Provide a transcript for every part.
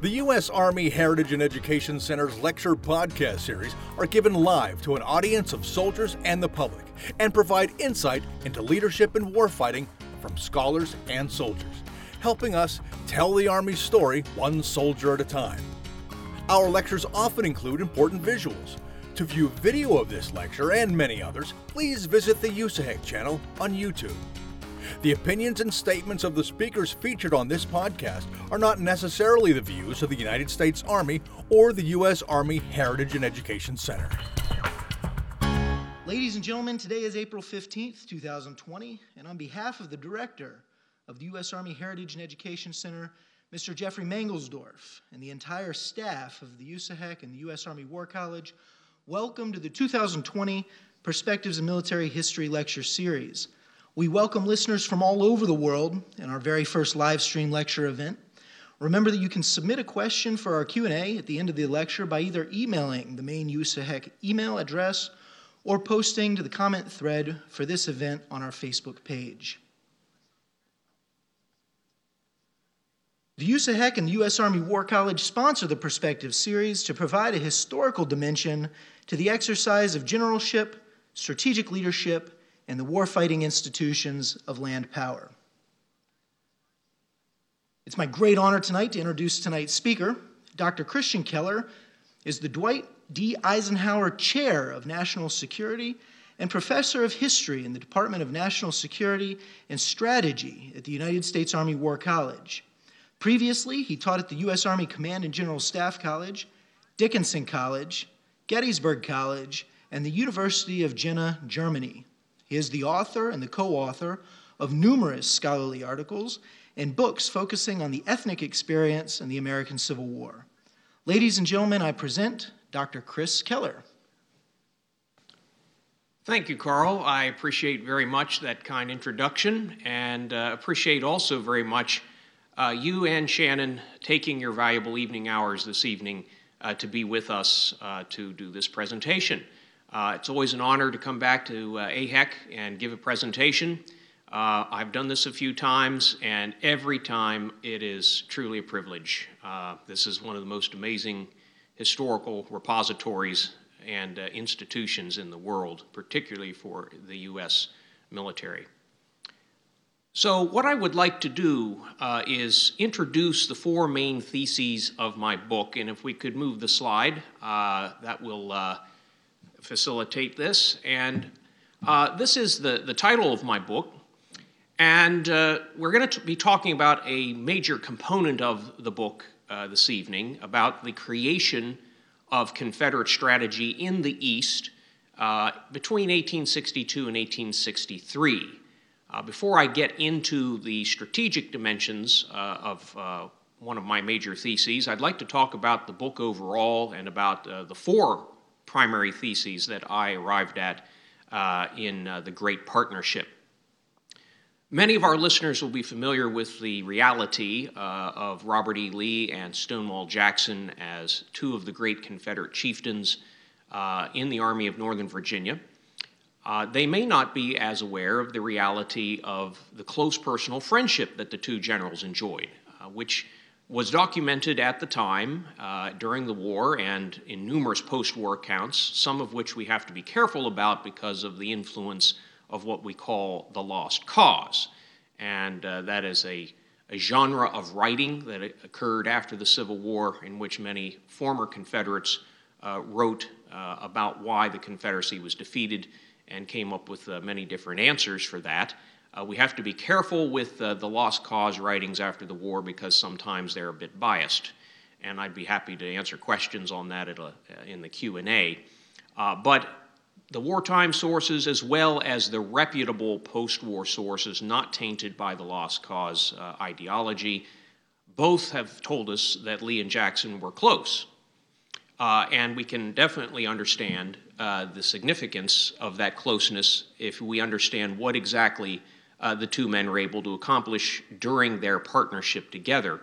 The U.S. Army Heritage and Education Center's lecture podcast series are given live to an audience of soldiers and the public and provide insight into leadership and warfighting from scholars and soldiers, helping us tell the Army's story one soldier at a time. Our lectures often include important visuals. To view video of this lecture and many others, please visit the USAHEC channel on YouTube. The opinions and statements of the speakers featured on this podcast are not necessarily the views of the United States Army or the U.S. Army Heritage and Education Center. Ladies and gentlemen, today is April 15th, 2020, and on behalf of the director of the U.S. Army Heritage and Education Center, Mr. Jeffrey Mangelsdorf, and the entire staff of the USAHEC and the U.S. Army War College, welcome to the 2020 Perspectives in Military History Lecture Series. We welcome listeners from all over the world in our very first live stream lecture event. Remember that you can submit a question for our Q&A at the end of the lecture by either emailing the main USAHEC email address or posting to the comment thread for this event on our Facebook page. The USAHEC and the U.S. Army War College sponsor the Perspective series to provide a historical dimension to the exercise of generalship, strategic leadership, and the warfighting institutions of land power. It's my great honor tonight to introduce tonight's speaker. Dr. Christian Keller is the Dwight D. Eisenhower Chair of National Security and Professor of History in the Department of National Security and Strategy at the United States Army War College. Previously, he taught at the U.S. Army Command and General Staff College, Dickinson College, Gettysburg College, and the University of Jena, Germany. He is the author and the co author of numerous scholarly articles and books focusing on the ethnic experience in the American Civil War. Ladies and gentlemen, I present Dr. Chris Keller. Thank you, Carl. I appreciate very much that kind introduction and uh, appreciate also very much uh, you and Shannon taking your valuable evening hours this evening uh, to be with us uh, to do this presentation. Uh, it's always an honor to come back to uh, AHEC and give a presentation. Uh, I've done this a few times, and every time it is truly a privilege. Uh, this is one of the most amazing historical repositories and uh, institutions in the world, particularly for the U.S. military. So, what I would like to do uh, is introduce the four main theses of my book, and if we could move the slide, that will facilitate this. And uh, this is the, the title of my book. And uh, we're going to be talking about a major component of the book uh, this evening about the creation of Confederate strategy in the East uh, between 1862 and 1863. Uh, before I get into the strategic dimensions uh, of one of my major theses, I'd like to talk about the book overall and about the four primary theses that I arrived at uh, in uh, the Great Partnership. Many of our listeners will be familiar with the reality uh, of Robert E. Lee and Stonewall Jackson as two of the great Confederate chieftains uh, in the Army of Northern Virginia. Uh, they may not be as aware of the reality of the close personal friendship that the two generals enjoyed, uh, which was documented at the time uh, during the war and in numerous post war accounts, some of which we have to be careful about because of the influence of what we call the lost cause. And uh, that is a, a, genre of writing that occurred after the Civil War in which many former Confederates uh, wrote uh, about why the Confederacy was defeated and came up with uh, many different answers for that. Uh, we have to be careful with uh, the lost cause writings after the war because sometimes they're a bit biased, and I'd be happy to answer questions on that a, uh, in the Q and A. Uh, but the wartime sources, as well as the reputable post-war sources not tainted by the lost cause uh, ideology, both have told us that Lee and Jackson were close. Uh, and we can definitely understand the significance of that closeness if we understand what exactly uh, the two men were able to accomplish during their partnership together.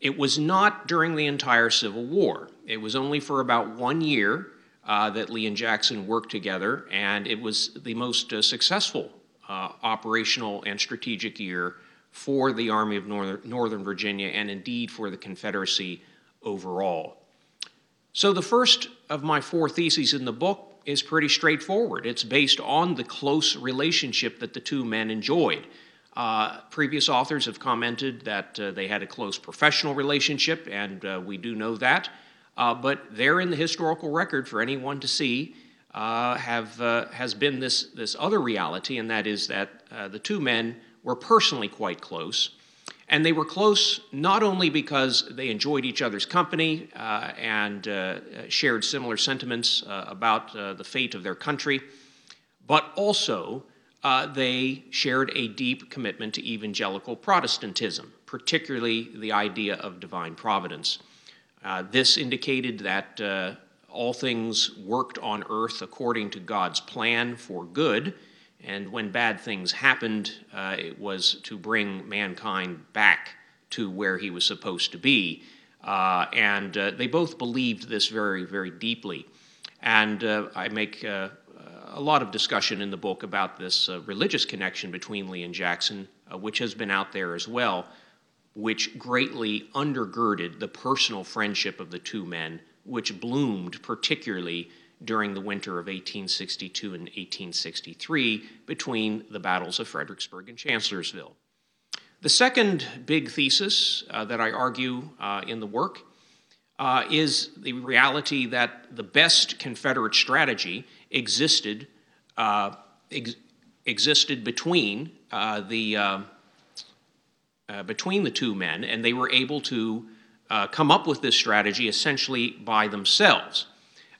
It was not during the entire Civil War. It was only for about one year uh, that Lee and Jackson worked together, and it was the most uh, successful uh, operational and strategic year for the Army of Northern, Northern Virginia and indeed for the Confederacy overall. So, the first of my four theses in the book is pretty straightforward. It's based on the close relationship that the two men enjoyed. Uh, previous authors have commented that uh, they had a close professional relationship, and uh, we do know that. Uh, but there in the historical record for anyone to see uh, have, uh, has been this, this other reality, and that is that the two men were personally quite close. And they were close not only because they enjoyed each other's company uh, and uh, shared similar sentiments uh, about uh, the fate of their country, but also uh, they shared a deep commitment to evangelical Protestantism, particularly the idea of divine providence. Uh, this indicated that all things worked on earth according to God's plan for good and when bad things happened, uh, it was to bring mankind back to where he was supposed to be. Uh, and uh, they both believed this very, very deeply. And uh, I make uh, a lot of discussion in the book about this uh, religious connection between Lee and Jackson, which has been out there as well, which greatly undergirded the personal friendship of the two men, which bloomed particularly during the winter of 1862 and 1863 between the battles of Fredericksburg and Chancellorsville. The second big thesis uh, that I argue uh, in the work uh, is the reality that the best Confederate strategy existed, uh, ex- existed between, uh, the, uh, between the two men, and they were able to come up with this strategy essentially by themselves.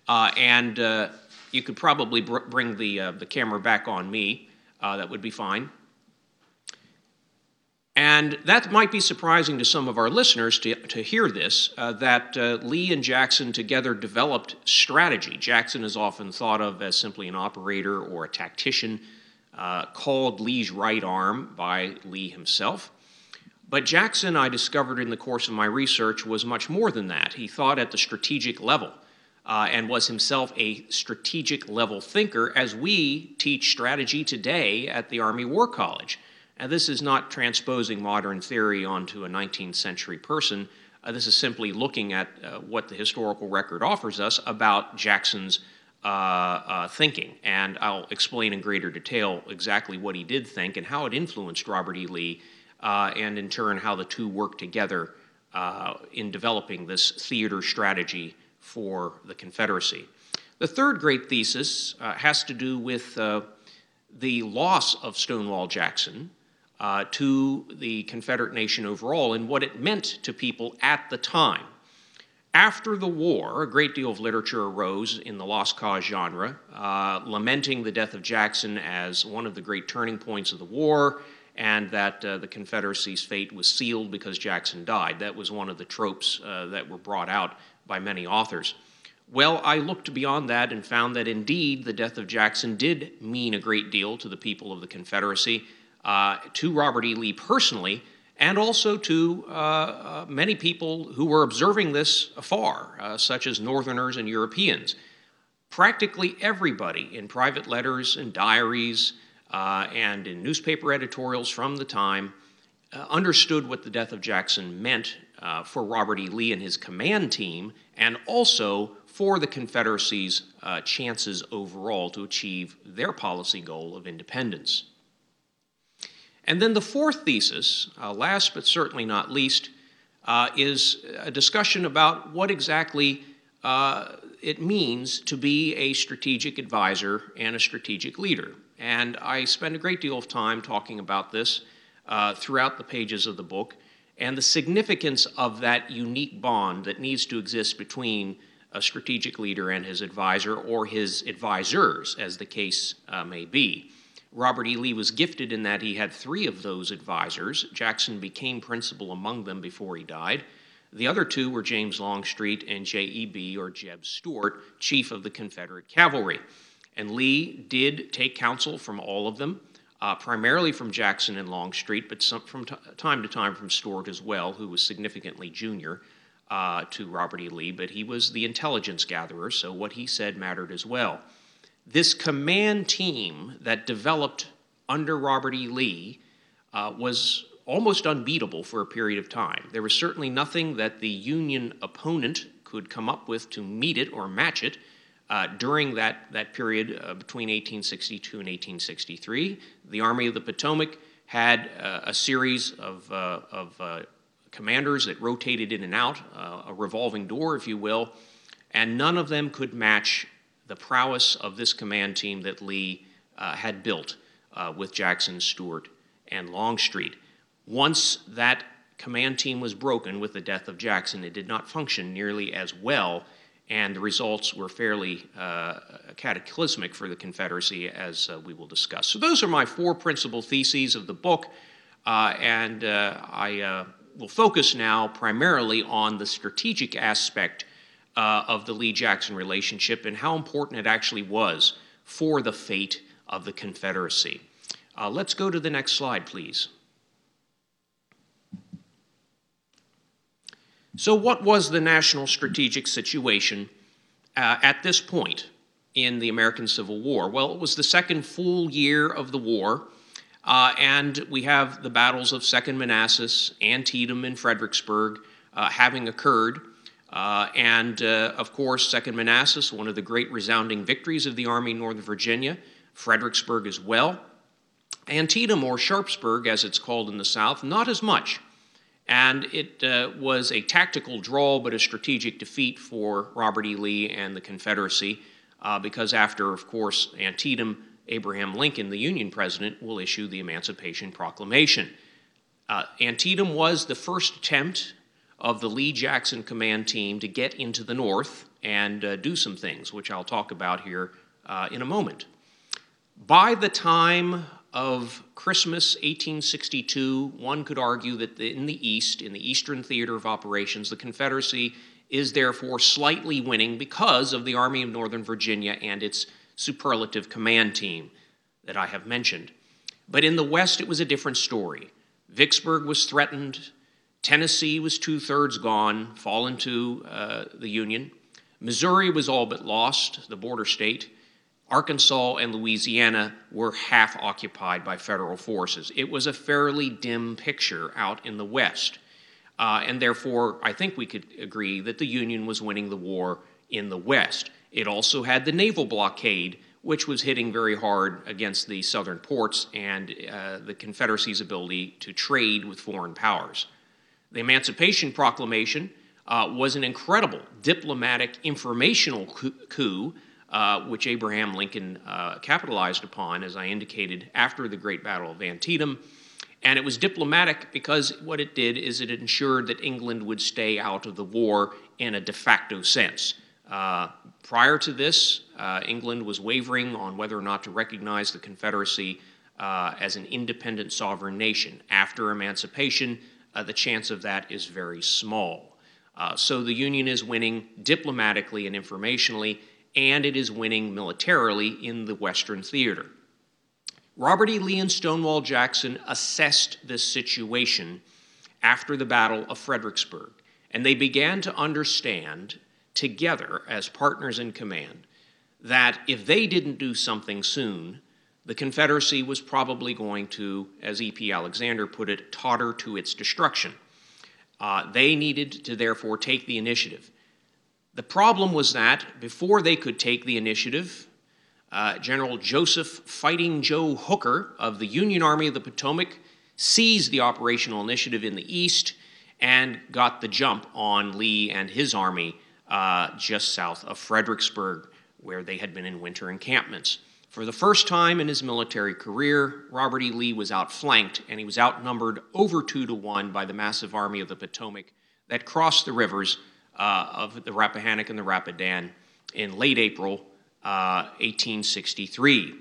Uh, and uh, you could probably br- bring the, uh, the camera back on me. Uh, that would be fine. And that might be surprising to some of our listeners to, to hear this uh, that uh, Lee and Jackson together developed strategy. Jackson is often thought of as simply an operator or a tactician, called Lee's right arm by Lee himself. But Jackson, I discovered in the course of my research, was much more than that. He thought at the strategic level uh, and was himself a strategic level thinker, as we teach strategy today at the Army War College. And this is not transposing modern theory onto a 19th century person. Uh, this is simply looking at uh, what the historical record offers us about Jackson's uh, uh, thinking. And I'll explain in greater detail exactly what he did think and how it influenced Robert E. Lee, uh, and in turn, how the two worked together in developing this theater strategy for the Confederacy. The third great thesis uh, has to do with uh, the loss of Stonewall Jackson uh, to the Confederate nation overall and what it meant to people at the time. After the war, a great deal of literature arose in the lost cause genre, uh, lamenting the death of Jackson as one of the great turning points of the war, and that uh, the Confederacy's fate was sealed because Jackson died. That was one of the tropes uh, that were brought out by many authors. Well, I looked beyond that and found that indeed the death of Jackson did mean a great deal to the people of the Confederacy, uh, to Robert E. Lee personally, and also to uh, uh, many people who were observing this afar, uh, such as Northerners and Europeans. Practically everybody in private letters and diaries uh, and in newspaper editorials from the time uh, understood what the death of Jackson meant uh, for Robert E. Lee and his command team, and also for the Confederacy's uh, chances overall to achieve their policy goal of independence. And then the fourth thesis, uh, last but certainly not least, uh, is a discussion about what exactly uh, it means to be a strategic advisor and a strategic leader. And I spend a great deal of time talking about this uh, throughout the pages of the book and the significance of that unique bond that needs to exist between a strategic leader and his advisor or his advisors, as the case uh, may be. Robert E. Lee was gifted in that he had three of those advisors. Jackson became principal among them before he died. The other two were James Longstreet and J.E.B. or Jeb Stuart, chief of the Confederate cavalry. And Lee did take counsel from all of them uh, primarily from Jackson and Longstreet, but some, from t- time to time from Stuart as well, who was significantly junior uh, to Robert E. Lee, but he was the intelligence gatherer, so what he said mattered as well. This command team that developed under Robert E. Lee uh, was almost unbeatable for a period of time. There was certainly nothing that the Union opponent could come up with to meet it or match it. Uh, during that, that period uh, between 1862 and 1863, the Army of the Potomac had uh, a series of, uh, of uh, commanders that rotated in and out, uh, a revolving door, if you will, and none of them could match the prowess of this command team that Lee had built with Jackson, Stuart, and Longstreet. Once that command team was broken with the death of Jackson, it did not function nearly as well and the results were fairly uh, cataclysmic for the Confederacy, as uh, we will discuss. So, those are my four principal theses of the book, uh, and uh, I uh, will focus now primarily on the strategic aspect uh, of the Lee Jackson relationship and how important it actually was for the fate of the Confederacy. let's go to the next slide, please. So, what was the national strategic situation uh, at this point in the American Civil War? Well, it was the second full year of the war, uh, and we have the battles of Second Manassas, Antietam, and Fredericksburg uh, having occurred. Uh, and uh, of course, Second Manassas, one of the great resounding victories of the Army in Northern Virginia, Fredericksburg as well. Antietam, or Sharpsburg as it's called in the South, not as much. And it uh, was a tactical draw, but a strategic defeat for Robert E. Lee and the Confederacy, uh, because after, of course, Antietam, Abraham Lincoln, the Union president, will issue the Emancipation Proclamation. Uh, Antietam was the first attempt of the Lee Jackson command team to get into the North and uh, do some things, which I'll talk about here uh, in a moment. By the time of Christmas 1862, one could argue that in the East, in the Eastern theater of operations, the Confederacy is therefore slightly winning because of the Army of Northern Virginia and its superlative command team that I have mentioned. But in the West, it was a different story. Vicksburg was threatened, Tennessee was two thirds gone, fallen to uh, the Union. Missouri was all but lost, the border state. Arkansas and Louisiana were half occupied by federal forces. It was a fairly dim picture out in the West. Uh, and therefore, I think we could agree that the Union was winning the war in the West. It also had the naval blockade, which was hitting very hard against the southern ports and uh, the Confederacy's ability to trade with foreign powers. The Emancipation Proclamation uh, was an incredible diplomatic informational coup uh, which Abraham Lincoln uh, capitalized upon, as I indicated, after the Great Battle of Antietam. And it was diplomatic because what it did is it ensured that England would stay out of the war in a de facto sense. Uh, prior to this, uh, England was wavering on whether or not to recognize the Confederacy uh, as an independent sovereign nation. After emancipation, uh, the chance of that is very small. so the Union is winning diplomatically and informationally, and it is winning militarily in the Western theater. Robert E. Lee and Stonewall Jackson assessed this situation after the Battle of Fredericksburg, and they began to understand together as partners in command that if they didn't do something soon, the Confederacy was probably going to, as E.P. Alexander put it, totter to its destruction. Uh, they needed to therefore take the initiative. The problem was that before they could take the initiative, uh, General Joseph Fighting Joe Hooker of the Union Army of the Potomac seized the operational initiative in the east and got the jump on Lee and his army uh, just south of Fredericksburg, where they had been in winter encampments. For the first time in his military career, Robert E. Lee was outflanked and he was outnumbered over two to one by the massive Army of the Potomac that crossed the rivers uh, of the Rappahannock and the Rapidan in late April uh, 1863.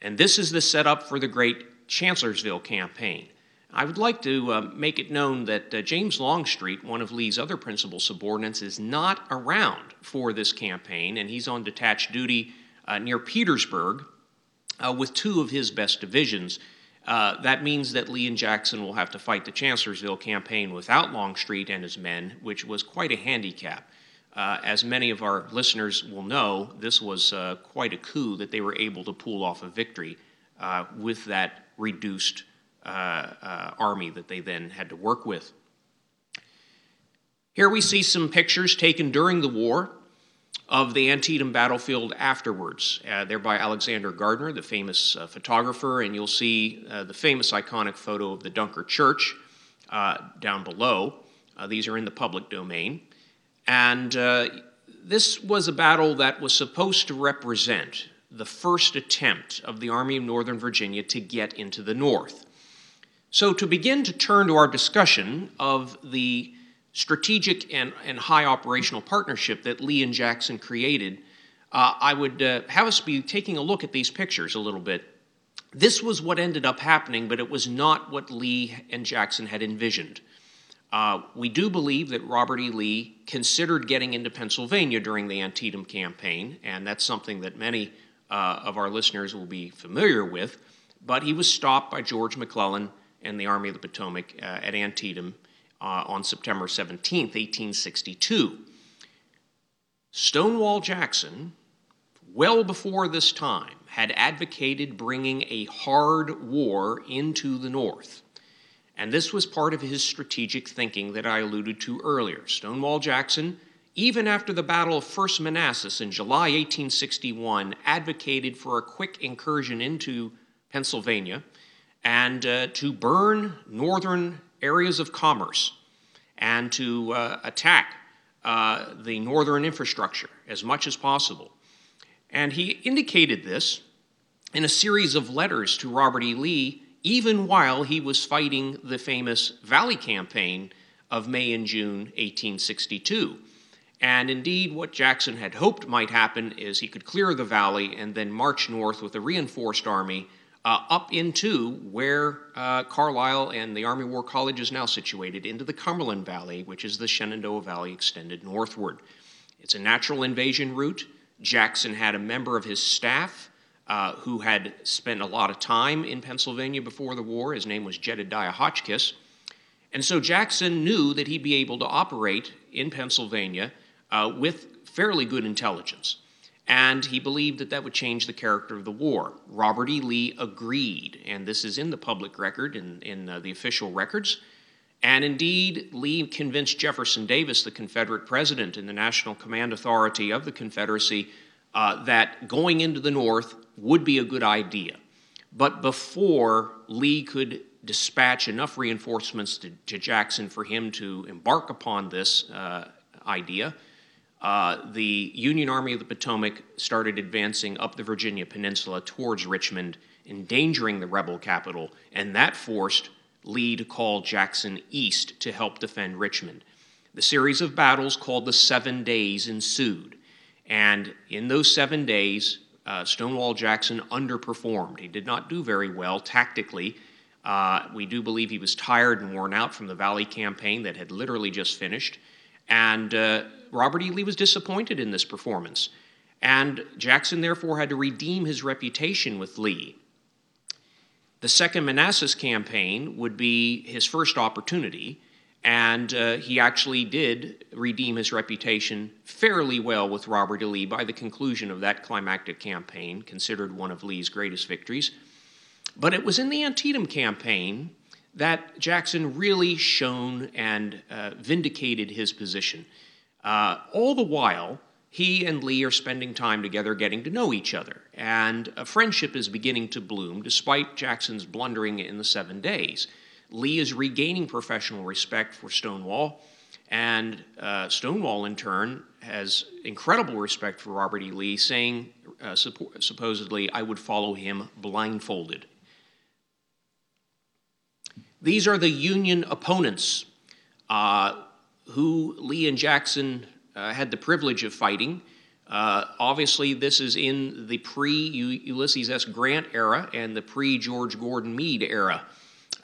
And this is the setup for the great Chancellorsville campaign. I would like to uh, make it known that uh, James Longstreet, one of Lee's other principal subordinates, is not around for this campaign, and he's on detached duty uh, near Petersburg uh, with two of his best divisions. Uh, that means that Lee and Jackson will have to fight the Chancellorsville campaign without Longstreet and his men, which was quite a handicap. Uh, as many of our listeners will know, this was uh, quite a coup that they were able to pull off a victory uh, with that reduced uh, army that they then had to work with. Here we see some pictures taken during the war of the Antietam battlefield afterwards. Uh, they're by Alexander Gardner, the famous uh, photographer, and you'll see uh, the famous iconic photo of the Dunker Church uh, down below. Uh, these are in the public domain. And uh, this was a battle that was supposed to represent the first attempt of the Army of Northern Virginia to get into the North. So, to begin to turn to our discussion of the strategic and, and high operational partnership that Lee and Jackson created, uh, I would uh, have us be taking a look at these pictures a little bit. This was what ended up happening, but it was not what Lee and Jackson had envisioned. Uh, we do believe that Robert E. Lee considered getting into Pennsylvania during the Antietam campaign, and that's something that many uh, of our listeners will be familiar with. But he was stopped by George McClellan and the Army of the Potomac uh, at Antietam uh, on September 17, 1862. Stonewall Jackson, well before this time, had advocated bringing a hard war into the North. And this was part of his strategic thinking that I alluded to earlier. Stonewall Jackson, even after the Battle of First Manassas in July 1861, advocated for a quick incursion into Pennsylvania and uh, to burn northern areas of commerce and to uh, attack uh, the northern infrastructure as much as possible. And he indicated this in a series of letters to Robert E. Lee, even while he was fighting the famous Valley Campaign of May and June 1862. And indeed, what Jackson had hoped might happen is he could clear the valley and then march north with a reinforced army uh, up into where uh, Carlisle and the Army War College is now situated, into the Cumberland Valley, which is the Shenandoah Valley extended northward. It's a natural invasion route. Jackson had a member of his staff uh, who had spent a lot of time in Pennsylvania before the war. His name was Jedediah Hotchkiss. And so Jackson knew that he'd be able to operate in Pennsylvania uh, with fairly good intelligence and he believed that that would change the character of the war. Robert E. Lee agreed, and this is in the public record, in, in uh, the official records. And indeed, Lee convinced Jefferson Davis, the Confederate president and the National Command Authority of the Confederacy, uh, that going into the North would be a good idea. But before Lee could dispatch enough reinforcements to, to Jackson for him to embark upon this uh, idea, uh, the Union Army of the Potomac started advancing up the Virginia Peninsula towards Richmond, endangering the rebel capital, and that forced Lee to call Jackson east to help defend Richmond. The series of battles called the Seven Days ensued, and in those seven days, uh, Stonewall Jackson underperformed. He did not do very well tactically. Uh, we do believe he was tired and worn out from the Valley campaign that had literally just finished. And uh, Robert E. Lee was disappointed in this performance. And Jackson therefore had to redeem his reputation with Lee. The Second Manassas campaign would be his first opportunity, and uh, he actually did redeem his reputation fairly well with Robert E. Lee by the conclusion of that climactic campaign, considered one of Lee's greatest victories. But it was in the Antietam campaign that Jackson really shone and uh, vindicated his position. Uh, all the while, he and Lee are spending time together getting to know each other, and a friendship is beginning to bloom despite Jackson's blundering in the seven days. Lee is regaining professional respect for Stonewall, and uh, Stonewall, in turn, has incredible respect for Robert E. Lee, saying uh, supposedly, I would follow him blindfolded. These are the Union opponents uh, who Lee and Jackson uh, had the privilege of fighting. Uh, obviously, this is in the pre Ulysses S. Grant era and the pre George Gordon Meade era.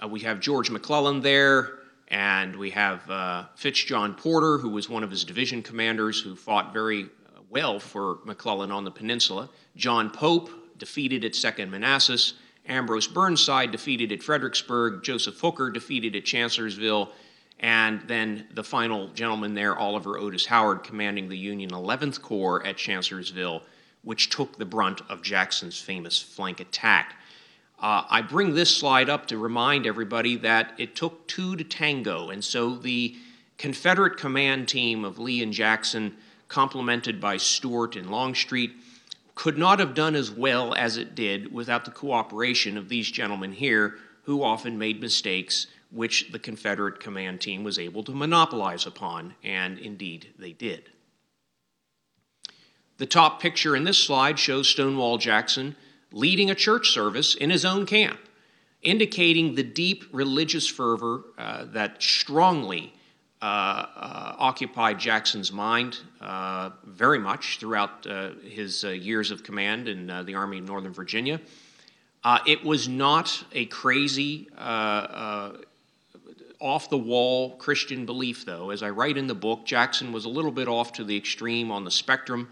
Uh, we have George McClellan there, and we have uh, Fitz John Porter, who was one of his division commanders who fought very uh, well for McClellan on the peninsula. John Pope, defeated at Second Manassas. Ambrose Burnside defeated at Fredericksburg, Joseph Hooker defeated at Chancellorsville, and then the final gentleman there, Oliver Otis Howard, commanding the Union 11th Corps at Chancellorsville, which took the brunt of Jackson's famous flank attack. Uh, I bring this slide up to remind everybody that it took two to tango, and so the Confederate command team of Lee and Jackson, complemented by Stuart and Longstreet, could not have done as well as it did without the cooperation of these gentlemen here, who often made mistakes which the Confederate command team was able to monopolize upon, and indeed they did. The top picture in this slide shows Stonewall Jackson leading a church service in his own camp, indicating the deep religious fervor uh, that strongly occupied Jackson's mind uh, very much throughout uh, his uh, years of command in the Army of Northern Virginia. it was not a crazy, off the wall Christian belief, though. As I write in the book, Jackson was a little bit off to the extreme on the spectrum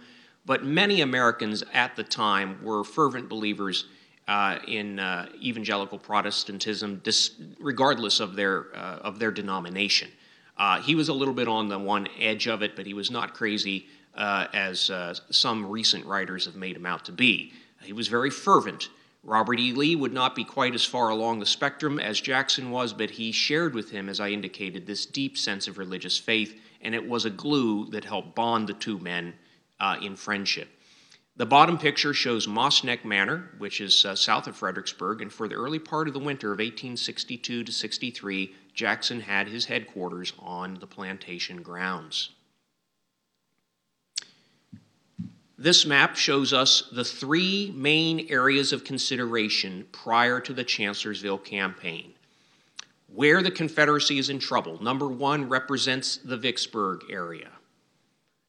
but many Americans at the time were fervent believers uh, in uh, evangelical Protestantism, dis- regardless of their, uh, of their denomination. Uh, he was a little bit on the one edge of it, but he was not crazy uh, as uh, some recent writers have made him out to be. He was very fervent. Robert E. Lee would not be quite as far along the spectrum as Jackson was, but he shared with him, as I indicated, this deep sense of religious faith, and it was a glue that helped bond the two men uh, in friendship. The bottom picture shows Moss Neck Manor, which is uh, south of Fredericksburg, and for the early part of the winter of 1862 to 63, Jackson had his headquarters on the plantation grounds. This map shows us the three main areas of consideration prior to the Chancellorsville campaign. Where the Confederacy is in trouble. Number one represents the Vicksburg area.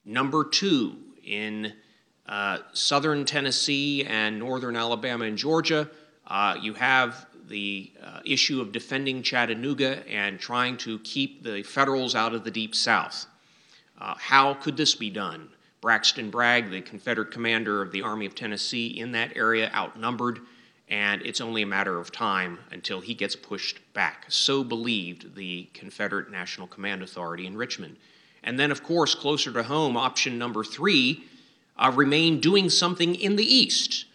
Number two in uh, southern Tennessee and northern Alabama and Georgia. Uh, you have the uh, issue of defending Chattanooga and trying to keep the Federals out of the Deep South. Uh, how could this be done? Braxton Bragg, the Confederate commander of the Army of Tennessee in that area, outnumbered, and it's only a matter of time until he gets pushed back. So believed the Confederate National Command Authority in Richmond. And then, of course, closer to home, option number three uh, remain doing something in the East.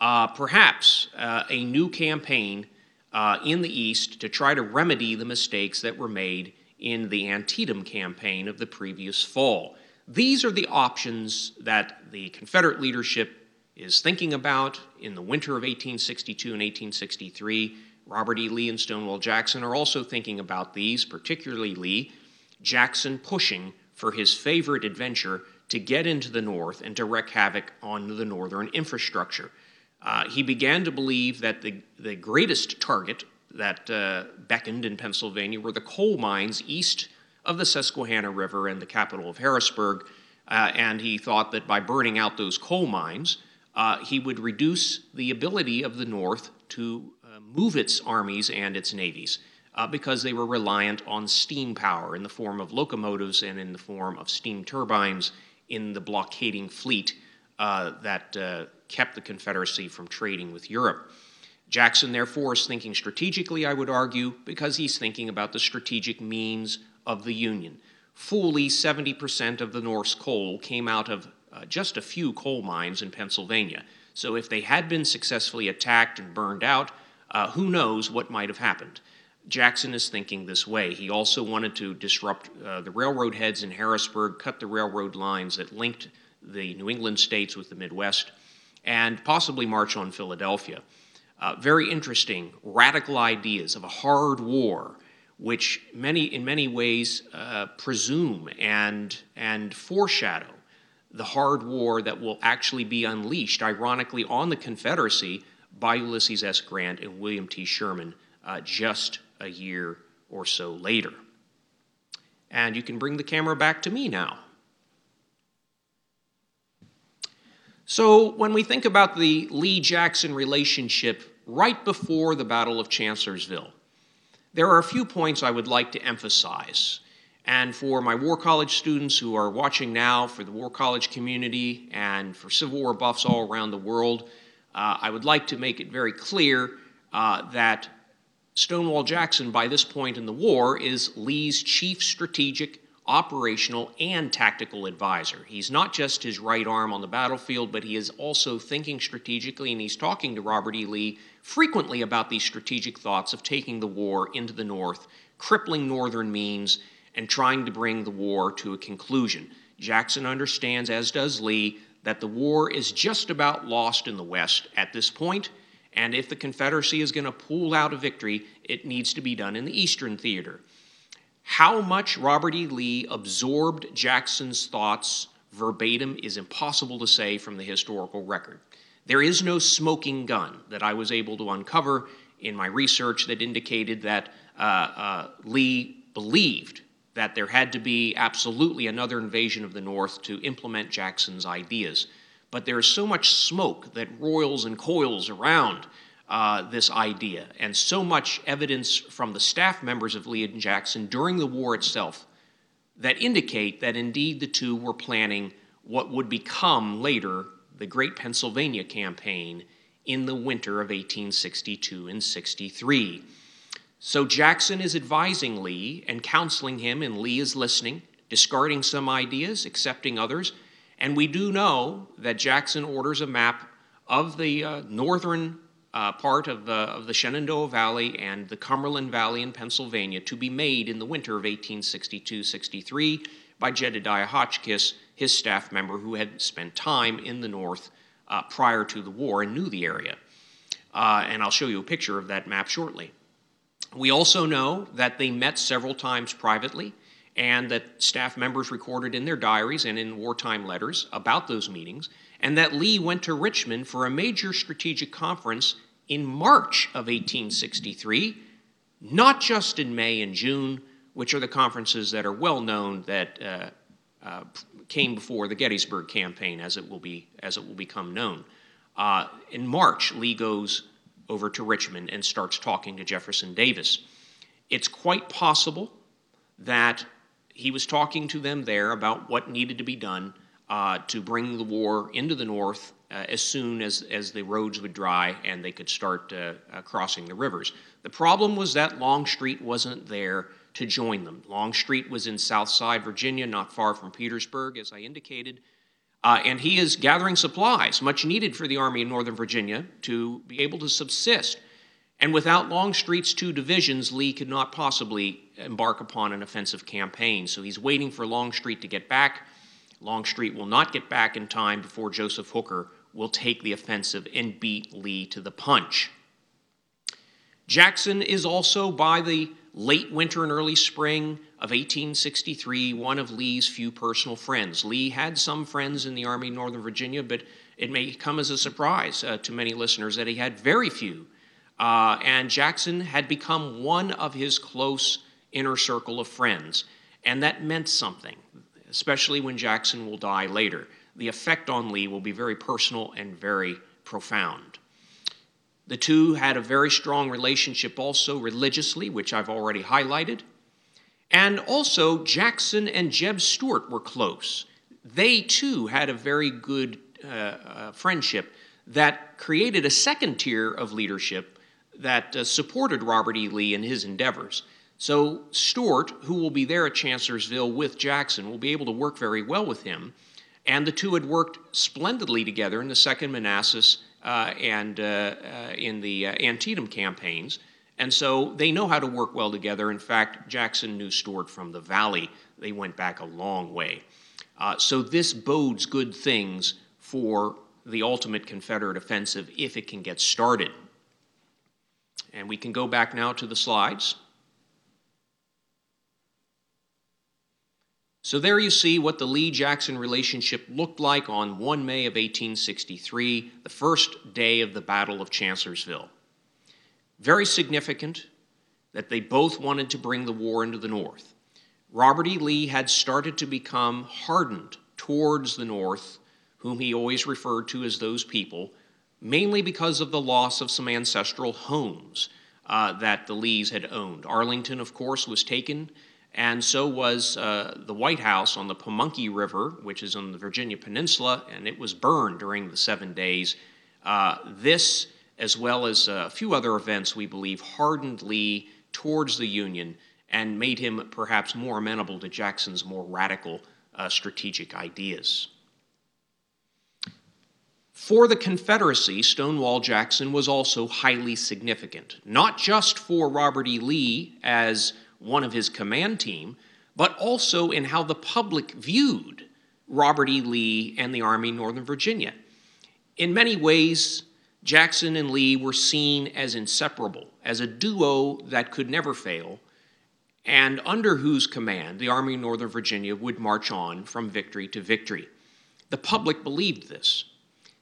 Uh, perhaps uh, a new campaign uh, in the East to try to remedy the mistakes that were made in the Antietam campaign of the previous fall. These are the options that the Confederate leadership is thinking about in the winter of 1862 and 1863. Robert E. Lee and Stonewall Jackson are also thinking about these, particularly Lee, Jackson pushing for his favorite adventure to get into the North and to wreak havoc on the Northern infrastructure. Uh, he began to believe that the, the greatest target that uh, beckoned in Pennsylvania were the coal mines east of the Susquehanna River and the capital of Harrisburg. Uh, and he thought that by burning out those coal mines, uh, he would reduce the ability of the North to uh, move its armies and its navies because they were reliant on steam power in the form of locomotives and in the form of steam turbines in the blockading fleet that uh, kept the Confederacy from trading with Europe. Jackson, therefore, is thinking strategically, I would argue, because he's thinking about the strategic means of the Union. Fully 70% of the North's coal came out of uh, just a few coal mines in Pennsylvania. So if they had been successfully attacked and burned out, uh, who knows what might have happened. Jackson is thinking this way. He also wanted to disrupt uh, the railroad heads in Harrisburg, cut the railroad lines that linked the New England states with the Midwest, and possibly march on Philadelphia. Uh, very interesting, radical ideas of a hard war, which many, in many ways uh, presume and, and foreshadow the hard war that will actually be unleashed, ironically, on the Confederacy by Ulysses S. Grant and William T. Sherman uh, just a year or so later. And you can bring the camera back to me now. So, when we think about the Lee Jackson relationship right before the Battle of Chancellorsville, there are a few points I would like to emphasize. And for my War College students who are watching now, for the War College community, and for Civil War buffs all around the world, uh, I would like to make it very clear uh, that Stonewall Jackson, by this point in the war, is Lee's chief strategic operational and tactical advisor. He's not just his right arm on the battlefield, but he is also thinking strategically, and he's talking to Robert E. Lee frequently about these strategic thoughts of taking the war into the North, crippling Northern means, and trying to bring the war to a conclusion. Jackson understands, as does Lee, that the war is just about lost in the West at this point, and if the Confederacy is going to pull out a victory, it needs to be done in the Eastern Theater. How much Robert E. Lee absorbed Jackson's thoughts verbatim is impossible to say from the historical record. There is no smoking gun that I was able to uncover in my research that indicated that uh, uh, Lee believed that there had to be absolutely another invasion of the North to implement Jackson's ideas. But there is so much smoke that roils and coils around uh, this idea, and so much evidence from the staff members of Lee and Jackson during the war itself that indicate that indeed the two were planning what would become later the Great Pennsylvania Campaign in the winter of 1862 and 63. So Jackson is advising Lee and counseling him, and Lee is listening, discarding some ideas, accepting others. And we do know that Jackson orders a map of the uh, northern uh, part of the, of the Shenandoah Valley and the Cumberland Valley in Pennsylvania to be made in the winter of 1862 63 by Jedediah Hotchkiss, his staff member who had spent time in the North uh, prior to the war and knew the area. Uh, and I'll show you a picture of that map shortly. We also know that they met several times privately and that staff members recorded in their diaries and in wartime letters about those meetings and that Lee went to Richmond for a major strategic conference in March of 1863, not just in May and June, which are the conferences that are well known that uh, uh, came before the Gettysburg campaign, as it will be as it will become known. Uh, in March, Lee goes over to Richmond and starts talking to Jefferson Davis. It's quite possible that he was talking to them there about what needed to be done uh, to bring the war into the north uh, as soon as, as the roads would dry and they could start uh, uh, crossing the rivers. The problem was that Longstreet wasn't there to join them. Longstreet was in Southside, Virginia, not far from Petersburg, as I indicated. Uh, and he is gathering supplies, much needed for the Army in Northern Virginia to be able to subsist. And without Longstreet's two divisions, Lee could not possibly embark upon an offensive campaign. So he's waiting for Longstreet to get back. Longstreet will not get back in time before Joseph Hooker will take the offensive and beat Lee to the punch. Jackson is also, by the late winter and early spring of 1863, one of Lee's few personal friends. Lee had some friends in the Army of Northern Virginia, but it may come as a surprise uh, to many listeners that he had very few. Uh, and Jackson had become one of his close inner circle of friends, and that meant something especially when Jackson will die later. The effect on Lee will be very personal and very profound. The two had a very strong relationship also religiously, which I've already highlighted. And also, Jackson and Jeb Stuart were close. They too had a very good uh, uh, friendship that created a second tier of leadership that uh, supported Robert E. Lee in his endeavors. So Stuart, who will be there at Chancellorsville with Jackson, will be able to work very well with him. And the two had worked splendidly together in the Second Manassas uh, and uh, uh, in the uh, Antietam campaigns. And so they know how to work well together. In fact, Jackson knew Stuart from the Valley. They went back a long way. Uh, so this bodes good things for the ultimate Confederate offensive if it can get started. And we can go back now to the slides. So there you see what the Lee Jackson relationship looked like on 1 May of 1863, the first day of the Battle of Chancellorsville. Very significant that they both wanted to bring the war into the North. Robert E. Lee had started to become hardened towards the North, whom he always referred to as those people, mainly because of the loss of some ancestral homes uh, that the Lees had owned. Arlington, of course, was taken and so was uh, the White House on the Pamunkey River, which is on the Virginia Peninsula, and it was burned during the seven days. Uh, this, as well as a few other events, we believe, hardened Lee towards the Union and made him perhaps more amenable to Jackson's more radical uh, strategic ideas. For the Confederacy, Stonewall Jackson was also highly significant, not just for Robert E. Lee as one of his command team, but also in how the public viewed Robert E. Lee and the Army Northern Virginia. In many ways, Jackson and Lee were seen as inseparable, as a duo that could never fail, and under whose command the Army of Northern Virginia would march on from victory to victory. The public believed this.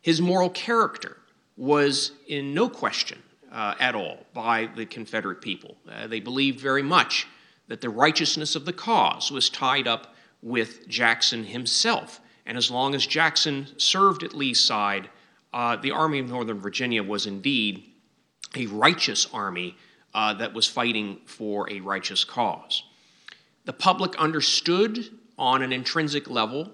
His moral character was in no question uh, at all by the Confederate people. Uh, they believed very much that the righteousness of the cause was tied up with Jackson himself. And as long as Jackson served at Lee's side, uh, the Army of Northern Virginia was indeed a righteous army uh, that was fighting for a righteous cause. The public understood on an intrinsic level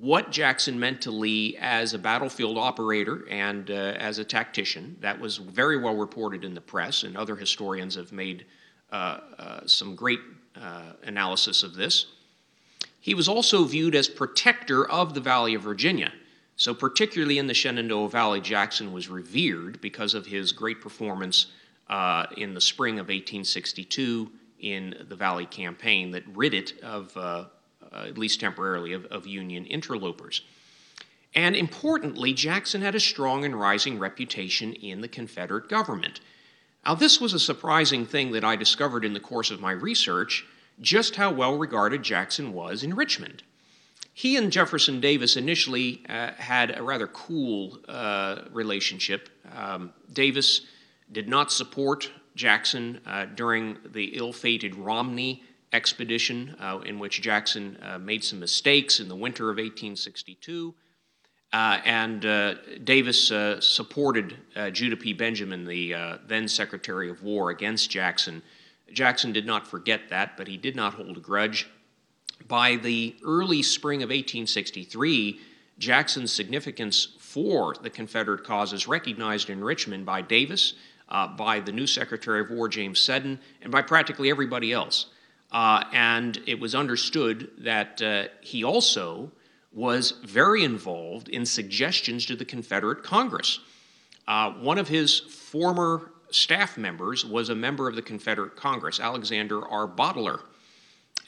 what Jackson meant to Lee as a battlefield operator and uh, as a tactician. That was very well reported in the press, and other historians have made uh, uh, some great uh, analysis of this. He was also viewed as protector of the Valley of Virginia. So, particularly in the Shenandoah Valley, Jackson was revered because of his great performance uh, in the spring of 1862 in the Valley Campaign that rid it of, uh, at least temporarily, of, of Union interlopers. And importantly, Jackson had a strong and rising reputation in the Confederate government. Now, this was a surprising thing that I discovered in the course of my research just how well regarded Jackson was in Richmond. He and Jefferson Davis initially uh, had a rather cool uh, relationship. Um, Davis did not support Jackson uh, during the ill fated Romney expedition, uh, in which Jackson uh, made some mistakes in the winter of 1862. Uh, and uh, Davis uh, supported Judah P. Benjamin, the then Secretary of War, against Jackson. Jackson did not forget that, but he did not hold a grudge. By the early spring of 1863, Jackson's significance for the Confederate cause is recognized in Richmond by Davis uh, by the new Secretary of War, James Seddon, and by practically everybody else. Uh, and it was understood that uh, he also was very involved in suggestions to the Confederate Congress. Uh, one of his former staff members was a member of the Confederate Congress, Alexander R. Boteler.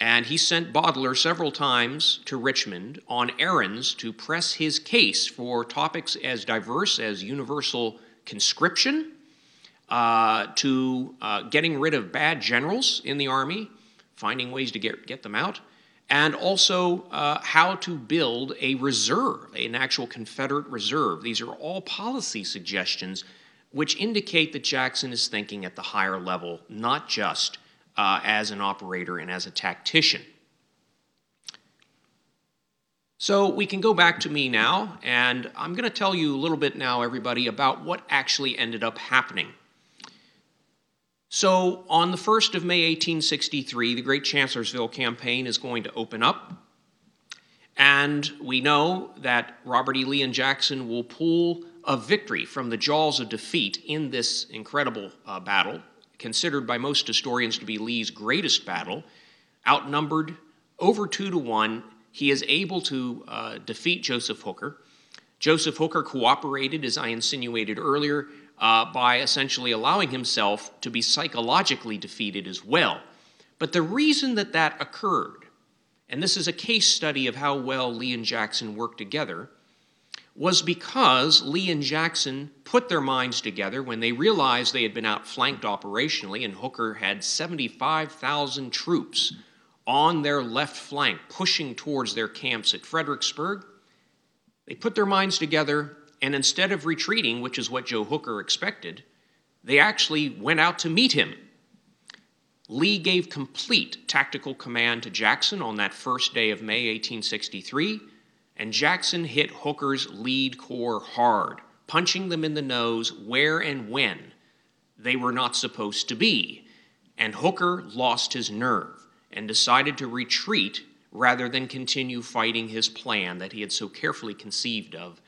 And he sent Boteler several times to Richmond on errands to press his case for topics as diverse as universal conscription uh, to uh, getting rid of bad generals in the Army, finding ways to get, get them out, and also uh, how to build a reserve, an actual Confederate reserve. These are all policy suggestions which indicate that Jackson is thinking at the higher level, not just uh, as an operator and as a tactician. So we can go back to me now, and I'm going to tell you a little bit now, everybody, about what actually ended up happening so, on the 1st of May 1863, the Great Chancellorsville Campaign is going to open up. And we know that Robert E. Lee and Jackson will pull a victory from the jaws of defeat in this incredible uh, battle, considered by most historians to be Lee's greatest battle. Outnumbered over two to one, he is able to uh, defeat Joseph Hooker. Joseph Hooker cooperated, as I insinuated earlier, uh, by essentially allowing himself to be psychologically defeated as well. But the reason that that occurred, and this is a case study of how well Lee and Jackson worked together, was because Lee and Jackson put their minds together when they realized they had been outflanked operationally and Hooker had 75,000 troops on their left flank pushing towards their camps at Fredericksburg. They put their minds together and instead of retreating, which is what Joe Hooker expected, they actually went out to meet him. Lee gave complete tactical command to Jackson on that first day of May 1863, and Jackson hit Hooker's lead corps hard, punching them in the nose where and when they were not supposed to be. And Hooker lost his nerve and decided to retreat rather than continue fighting his plan that he had so carefully conceived of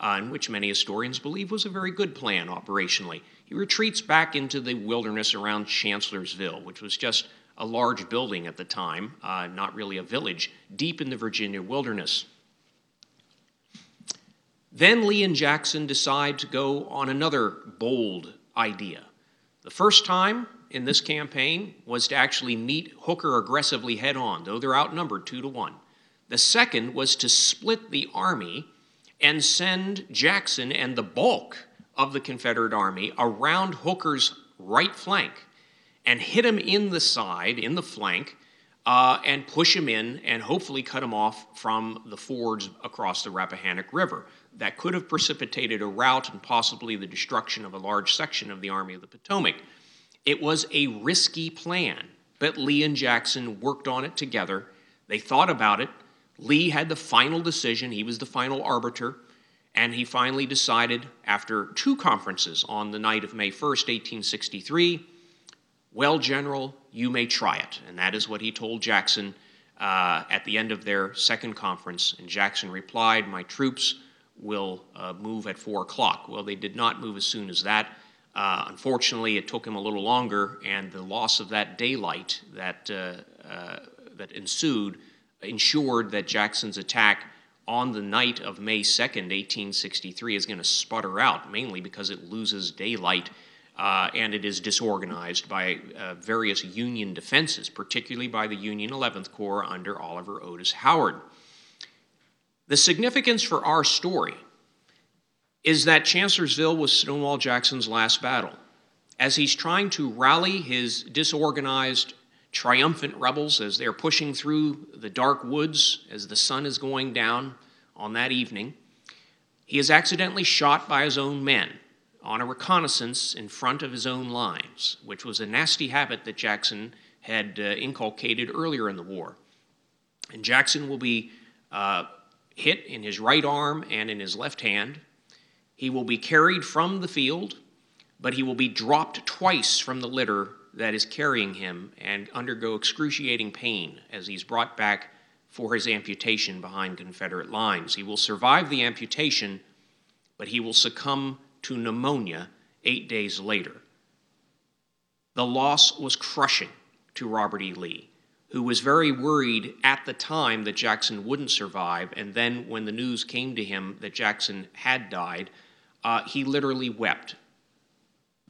and which many historians believe was a very good plan operationally. He retreats back into the wilderness around Chancellorsville, which was just a large building at the time, uh, not really a village, deep in the Virginia wilderness. Then Lee and Jackson decide to go on another bold idea. The first time in this campaign was to actually meet Hooker aggressively head on, though they're outnumbered two to one. The second was to split the army and send Jackson and the bulk of the Confederate army around Hooker's right flank and hit him in the side, in the flank, uh, and push him in and hopefully cut him off from the fords across the Rappahannock River. That could have precipitated a rout and possibly the destruction of a large section of the Army of the Potomac. It was a risky plan, but Lee and Jackson worked on it together. They thought about it. Lee had the final decision, he was the final arbiter, and he finally decided after two conferences on the night of May 1st, 1863 well, General, you may try it. And that is what he told Jackson uh, at the end of their second conference. And Jackson replied, My troops will uh, move at 4 o'clock. Well, they did not move as soon as that. Uh, unfortunately, it took him a little longer, and the loss of that daylight that, uh, uh, that ensued ensured that Jackson's attack on the night of May 2nd, 1863, is going to sputter out, mainly because it loses daylight uh, and it is disorganized by uh, various Union defenses, particularly by the Union 11th Corps under Oliver Otis Howard. The significance for our story is that Chancellorsville was Stonewall Jackson's last battle. As he's trying to rally his disorganized, triumphant rebels as they're pushing through the dark woods as the sun is going down on that evening, he is accidentally shot by his own men on a reconnaissance in front of his own lines, which was a nasty habit that Jackson had uh, inculcated earlier in the war. And Jackson will be uh, hit in his right arm and in his left hand. He will be carried from the field, but he will be dropped twice from the litter that is carrying him and undergo excruciating pain as he's brought back for his amputation behind Confederate lines. He will survive the amputation, but he will succumb to pneumonia eight days later. The loss was crushing to Robert E. Lee, who was very worried at the time that Jackson wouldn't survive. And then when the news came to him that Jackson had died, uh, he literally wept.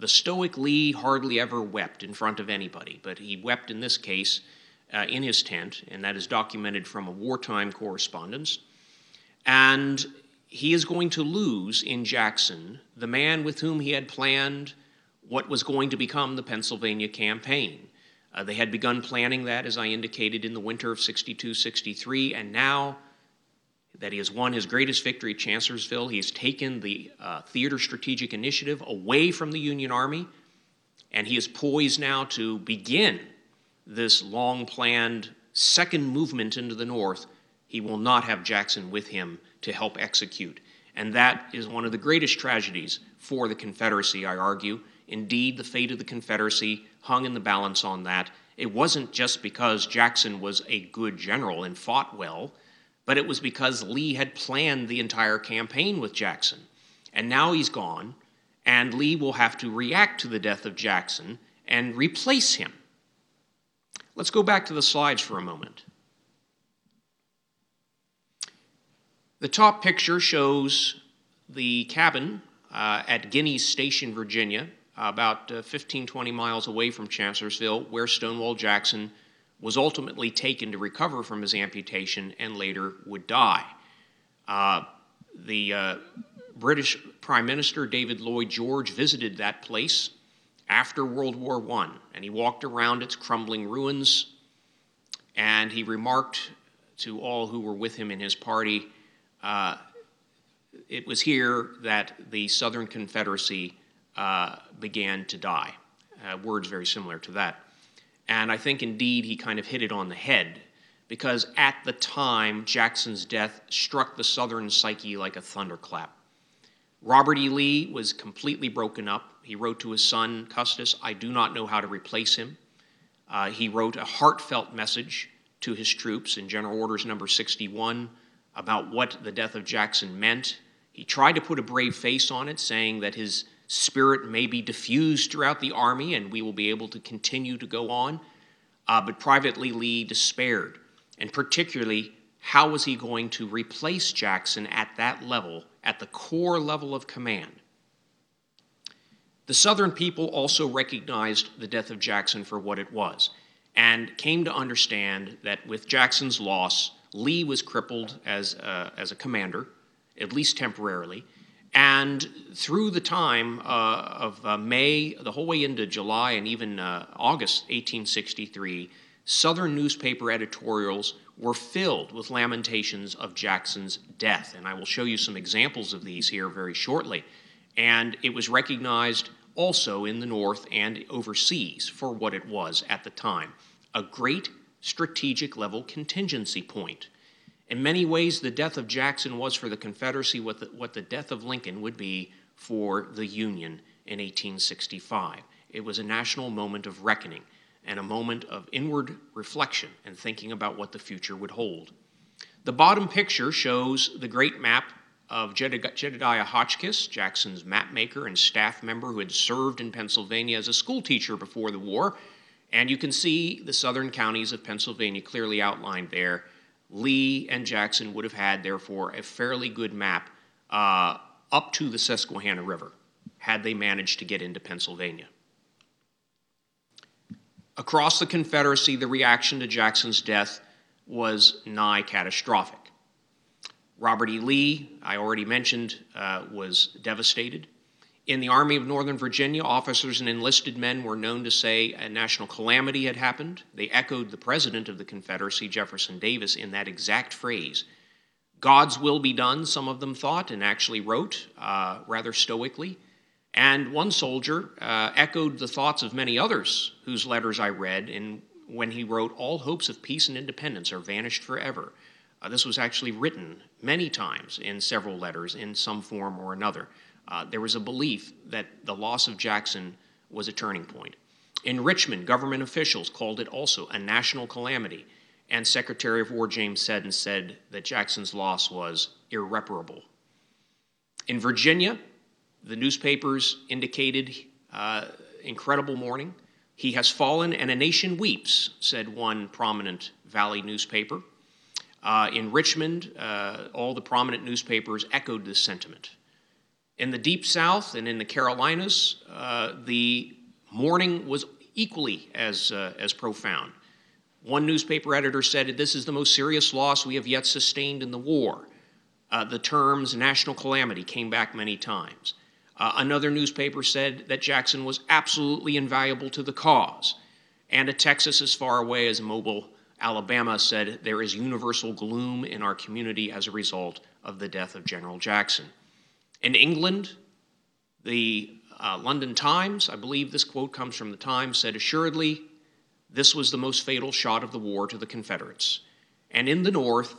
The stoic Lee hardly ever wept in front of anybody, but he wept in this case uh, in his tent, and that is documented from a wartime correspondence. And he is going to lose in Jackson the man with whom he had planned what was going to become the Pennsylvania campaign. Uh, they had begun planning that, as I indicated, in the winter of 62 63, and now that he has won his greatest victory at Chancellorsville, he's taken the uh, theater strategic initiative away from the Union Army, and he is poised now to begin this long planned second movement into the North. He will not have Jackson with him to help execute. And that is one of the greatest tragedies for the Confederacy, I argue. Indeed, the fate of the Confederacy hung in the balance on that. It wasn't just because Jackson was a good general and fought well, but it was because Lee had planned the entire campaign with Jackson. And now he's gone, and Lee will have to react to the death of Jackson and replace him. Let's go back to the slides for a moment. The top picture shows the cabin uh, at Guiney's Station, Virginia, about uh, 15, 20 miles away from Chancellorsville, where Stonewall Jackson was ultimately taken to recover from his amputation and later would die. Uh, the uh, British Prime Minister David Lloyd George visited that place after World War I, and he walked around its crumbling ruins, and he remarked to all who were with him in his party uh, it was here that the Southern Confederacy uh, began to die. Uh, words very similar to that. And I think indeed he kind of hit it on the head because at the time, Jackson's death struck the Southern psyche like a thunderclap. Robert E. Lee was completely broken up. He wrote to his son, Custis, I do not know how to replace him. Uh, he wrote a heartfelt message to his troops in General Orders number 61 about what the death of Jackson meant. He tried to put a brave face on it, saying that his spirit may be diffused throughout the army and we will be able to continue to go on. Uh, but privately, Lee despaired, and particularly, how was he going to replace Jackson at that level, at the corps level of command? The Southern people also recognized the death of Jackson for what it was and came to understand that with Jackson's loss, Lee was crippled as a, as a commander, at least temporarily. And through the time uh, of uh, May, the whole way into July and even uh, August 1863, Southern newspaper editorials were filled with lamentations of Jackson's death. And I will show you some examples of these here very shortly. And it was recognized also in the North and overseas for what it was at the time a great strategic level contingency point. In many ways, the death of Jackson was for the Confederacy what the, what the death of Lincoln would be for the Union in 1865. It was a national moment of reckoning and a moment of inward reflection and thinking about what the future would hold. The bottom picture shows the great map of Jedediah Hotchkiss, Jackson's mapmaker and staff member who had served in Pennsylvania as a schoolteacher before the war. And you can see the southern counties of Pennsylvania clearly outlined there. Lee and Jackson would have had, therefore, a fairly good map uh, up to the Susquehanna River had they managed to get into Pennsylvania. Across the Confederacy, the reaction to Jackson's death was nigh catastrophic. Robert E. Lee, I already mentioned, uh, was devastated. In the Army of Northern Virginia, officers and enlisted men were known to say a national calamity had happened. They echoed the President of the Confederacy, Jefferson Davis, in that exact phrase. God's will be done, some of them thought, and actually wrote uh, rather stoically. And one soldier uh, echoed the thoughts of many others whose letters I read in, when he wrote, All hopes of peace and independence are vanished forever. Uh, this was actually written many times in several letters in some form or another. Uh, there was a belief that the loss of Jackson was a turning point. In Richmond, government officials called it also a national calamity, and Secretary of War James Seddon said that Jackson's loss was irreparable. In Virginia, the newspapers indicated uh, incredible mourning. He has fallen and a nation weeps, said one prominent Valley newspaper. Uh, in Richmond, uh, all the prominent newspapers echoed this sentiment. In the Deep South and in the Carolinas, uh, the mourning was equally as, uh, as profound. One newspaper editor said, This is the most serious loss we have yet sustained in the war. Uh, the terms national calamity came back many times. Uh, another newspaper said that Jackson was absolutely invaluable to the cause. And a Texas as far away as Mobile, Alabama said there is universal gloom in our community as a result of the death of General Jackson. In England, the uh, London Times, I believe this quote comes from the Times, said assuredly, this was the most fatal shot of the war to the Confederates. And in the North,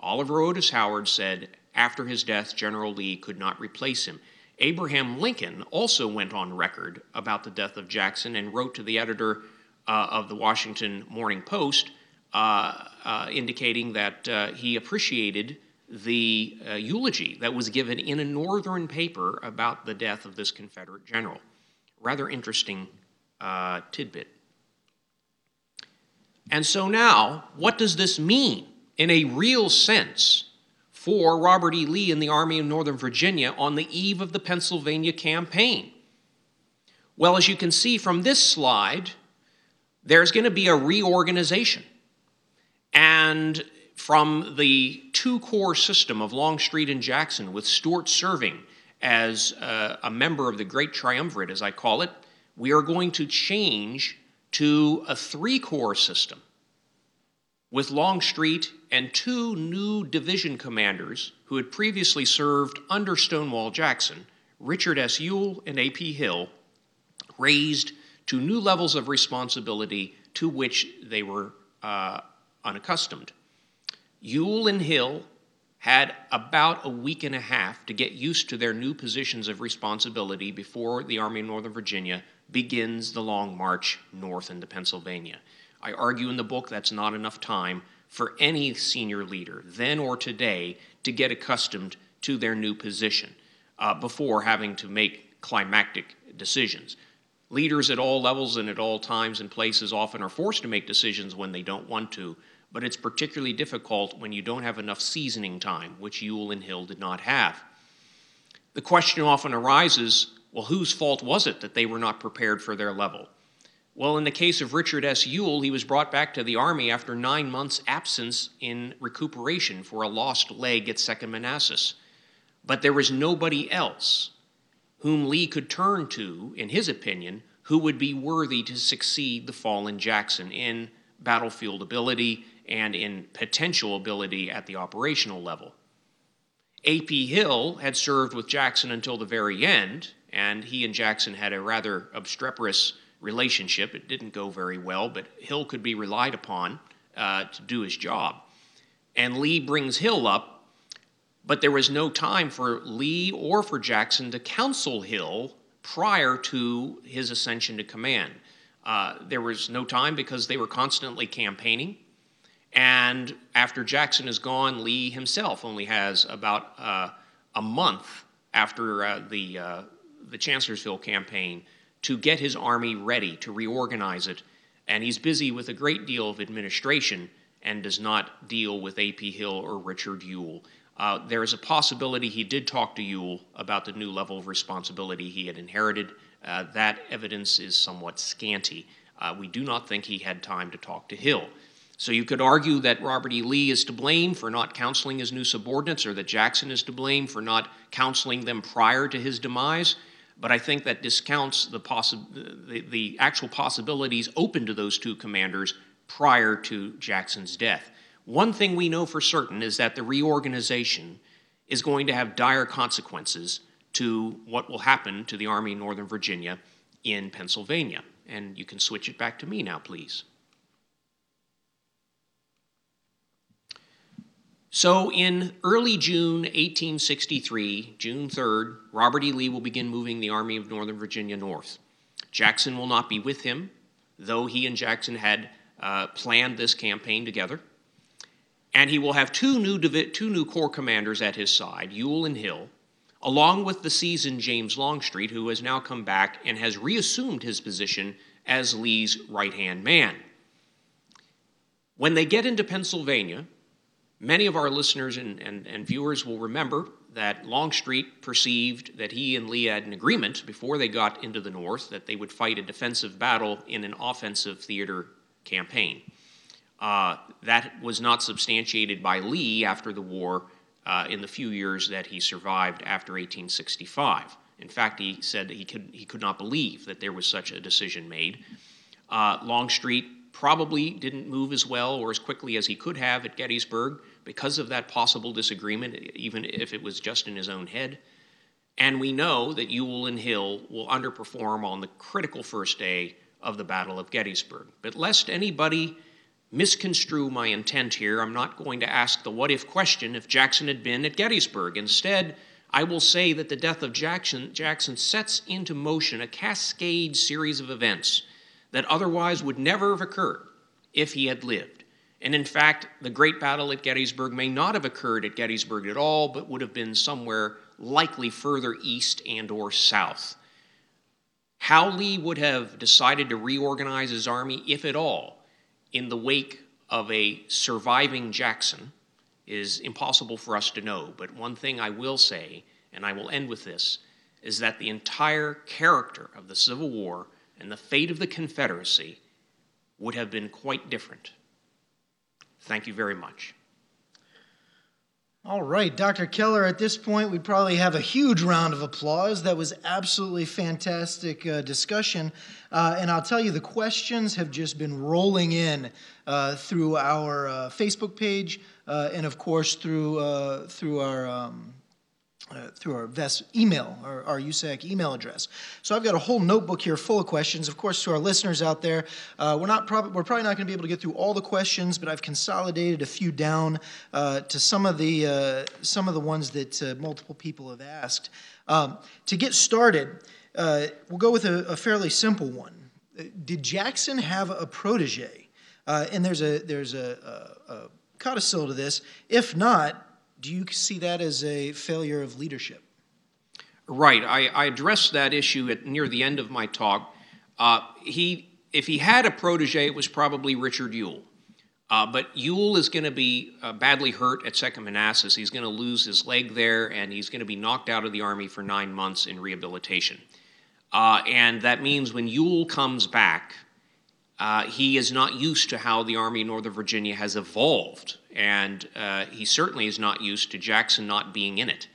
Oliver Otis Howard said after his death, General Lee could not replace him. Abraham Lincoln also went on record about the death of Jackson and wrote to the editor uh, of the Washington Morning Post uh, uh, indicating that uh, he appreciated the uh, eulogy that was given in a northern paper about the death of this Confederate general. Rather interesting uh, tidbit. And so now, what does this mean in a real sense for Robert E. Lee and the Army of Northern Virginia on the eve of the Pennsylvania campaign? Well, as you can see from this slide, there's going to be a reorganization. And from the two corps system of Longstreet and Jackson, with Stuart serving as uh, a member of the Great Triumvirate, as I call it, we are going to change to a three corps system with Longstreet and two new division commanders who had previously served under Stonewall Jackson, Richard S. Ewell and A.P. Hill, raised to new levels of responsibility to which they were uh, unaccustomed. Ewell and Hill had about a week and a half to get used to their new positions of responsibility before the Army of Northern Virginia begins the long march north into Pennsylvania. I argue in the book that's not enough time for any senior leader, then or today, to get accustomed to their new position uh, before having to make climactic decisions. Leaders at all levels and at all times and places often are forced to make decisions when they don't want to, but it's particularly difficult when you don't have enough seasoning time, which Ewell and Hill did not have. The question often arises well, whose fault was it that they were not prepared for their level? Well, in the case of Richard S. Ewell, he was brought back to the Army after nine months' absence in recuperation for a lost leg at Second Manassas. But there was nobody else whom Lee could turn to, in his opinion, who would be worthy to succeed the fallen Jackson in battlefield ability and in potential ability at the operational level. A.P. Hill had served with Jackson until the very end, and he and Jackson had a rather obstreperous relationship. It didn't go very well, but Hill could be relied upon uh, to do his job. And Lee brings Hill up, but there was no time for Lee or for Jackson to counsel Hill prior to his ascension to command. Uh, there was no time because they were constantly campaigning. And after Jackson is gone, Lee himself only has about uh, a month after uh, the, uh, the Chancellorsville campaign to get his army ready, to reorganize it. And he's busy with a great deal of administration and does not deal with A.P. Hill or Richard Ewell. Uh, there is a possibility he did talk to Ewell about the new level of responsibility he had inherited. Uh, that evidence is somewhat scanty. Uh, we do not think he had time to talk to Hill. So you could argue that Robert E. Lee is to blame for not counseling his new subordinates, or that Jackson is to blame for not counseling them prior to his demise. But I think that discounts the, possi- the, the actual possibilities open to those two commanders prior to Jackson's death. One thing we know for certain is that the reorganization is going to have dire consequences to what will happen to the Army in Northern Virginia in Pennsylvania. And you can switch it back to me now, please. So, in early June 1863, June 3rd, Robert E. Lee will begin moving the Army of Northern Virginia north. Jackson will not be with him, though he and Jackson had uh, planned this campaign together. And he will have two new, two new corps commanders at his side, Ewell and Hill, along with the seasoned James Longstreet, who has now come back and has reassumed his position as Lee's right hand man. When they get into Pennsylvania, Many of our listeners and, and, and, viewers will remember that Longstreet perceived that he and Lee had an agreement before they got into the North that they would fight a defensive battle in an offensive theater campaign. Uh, that was not substantiated by Lee after the war uh, in the few years that he survived after 1865. In fact, he said he could, he could not believe that there was such a decision made. Uh, Longstreet probably didn't move as well or as quickly as he could have at Gettysburg because of that possible disagreement, even if it was just in his own head. And we know that Ewell and Hill will underperform on the critical first day of the Battle of Gettysburg. But lest anybody misconstrue my intent here, I'm not going to ask the what if question if Jackson had been at Gettysburg. Instead, I will say that the death of Jackson, Jackson sets into motion a cascade series of events that otherwise would never have occurred if he had lived. And in fact, the great battle at Gettysburg may not have occurred at Gettysburg at all, but would have been somewhere likely further east and or south. How Lee would have decided to reorganize his army, if at all, in the wake of a surviving Jackson is impossible for us to know. But one thing I will say, and I will end with this, is that the entire character of the Civil War and the fate of the Confederacy would have been quite different. Thank you very much. All right, Dr. Keller, at this point, we probably have a huge round of applause. That was absolutely fantastic uh, discussion. Uh, and I'll tell you, the questions have just been rolling in uh, through our uh, Facebook page uh, and, of course, through, uh, through our um, uh, through our VES email, our, our USAHEC email address. So I've got a whole notebook here full of questions. Of course, to our listeners out there, uh, we're not prob- we're probably not going to be able to get through all the questions, but I've consolidated a few down uh, to some of the uh, some of the ones that uh, multiple people have asked. Um, to get started, we'll go with a, a, fairly simple one. Did Jackson have a protege? and there's a there's a, a, a codicil to this. If not, do you see that as a failure of leadership? Right. I, I addressed that issue at near the end of my talk. Uh, he, if he had a protege, it was probably Richard Ewell. Uh, but Ewell is going to be uh, badly hurt at Second Manassas. He's going to lose his leg there, and he's going to be knocked out of the Army for nine months in rehabilitation. Uh, and that means when Ewell comes back, uh, he is not used to how the Army of Northern Virginia has evolved, and uh, he certainly is not used to Jackson not being in it.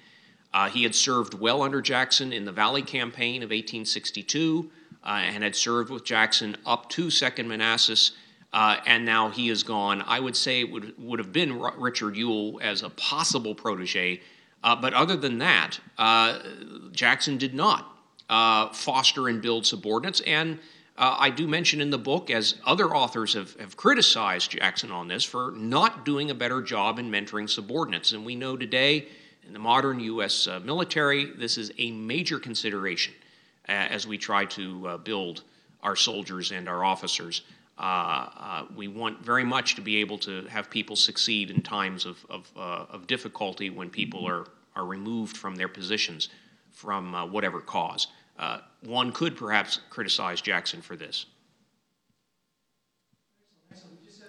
Uh, he had served well under Jackson in the Valley Campaign of 1862 and had served with Jackson up to Second Manassas uh, and now he is gone. I would say it would, would have been Richard Ewell as a possible protege, uh, but other than that, uh, Jackson did not uh, foster and build subordinates. And uh, I do mention in the book, as other authors have, have criticized Jackson on this, for not doing a better job in mentoring subordinates. And we know today, in the modern U.S. Uh, military, this is a major consideration as we try to build our soldiers and our officers. Uh, uh, we want very much to be able to have people succeed in times of, of, uh, of difficulty when people are, are removed from their positions from uh, whatever cause. Uh, one could perhaps criticize Jackson for this.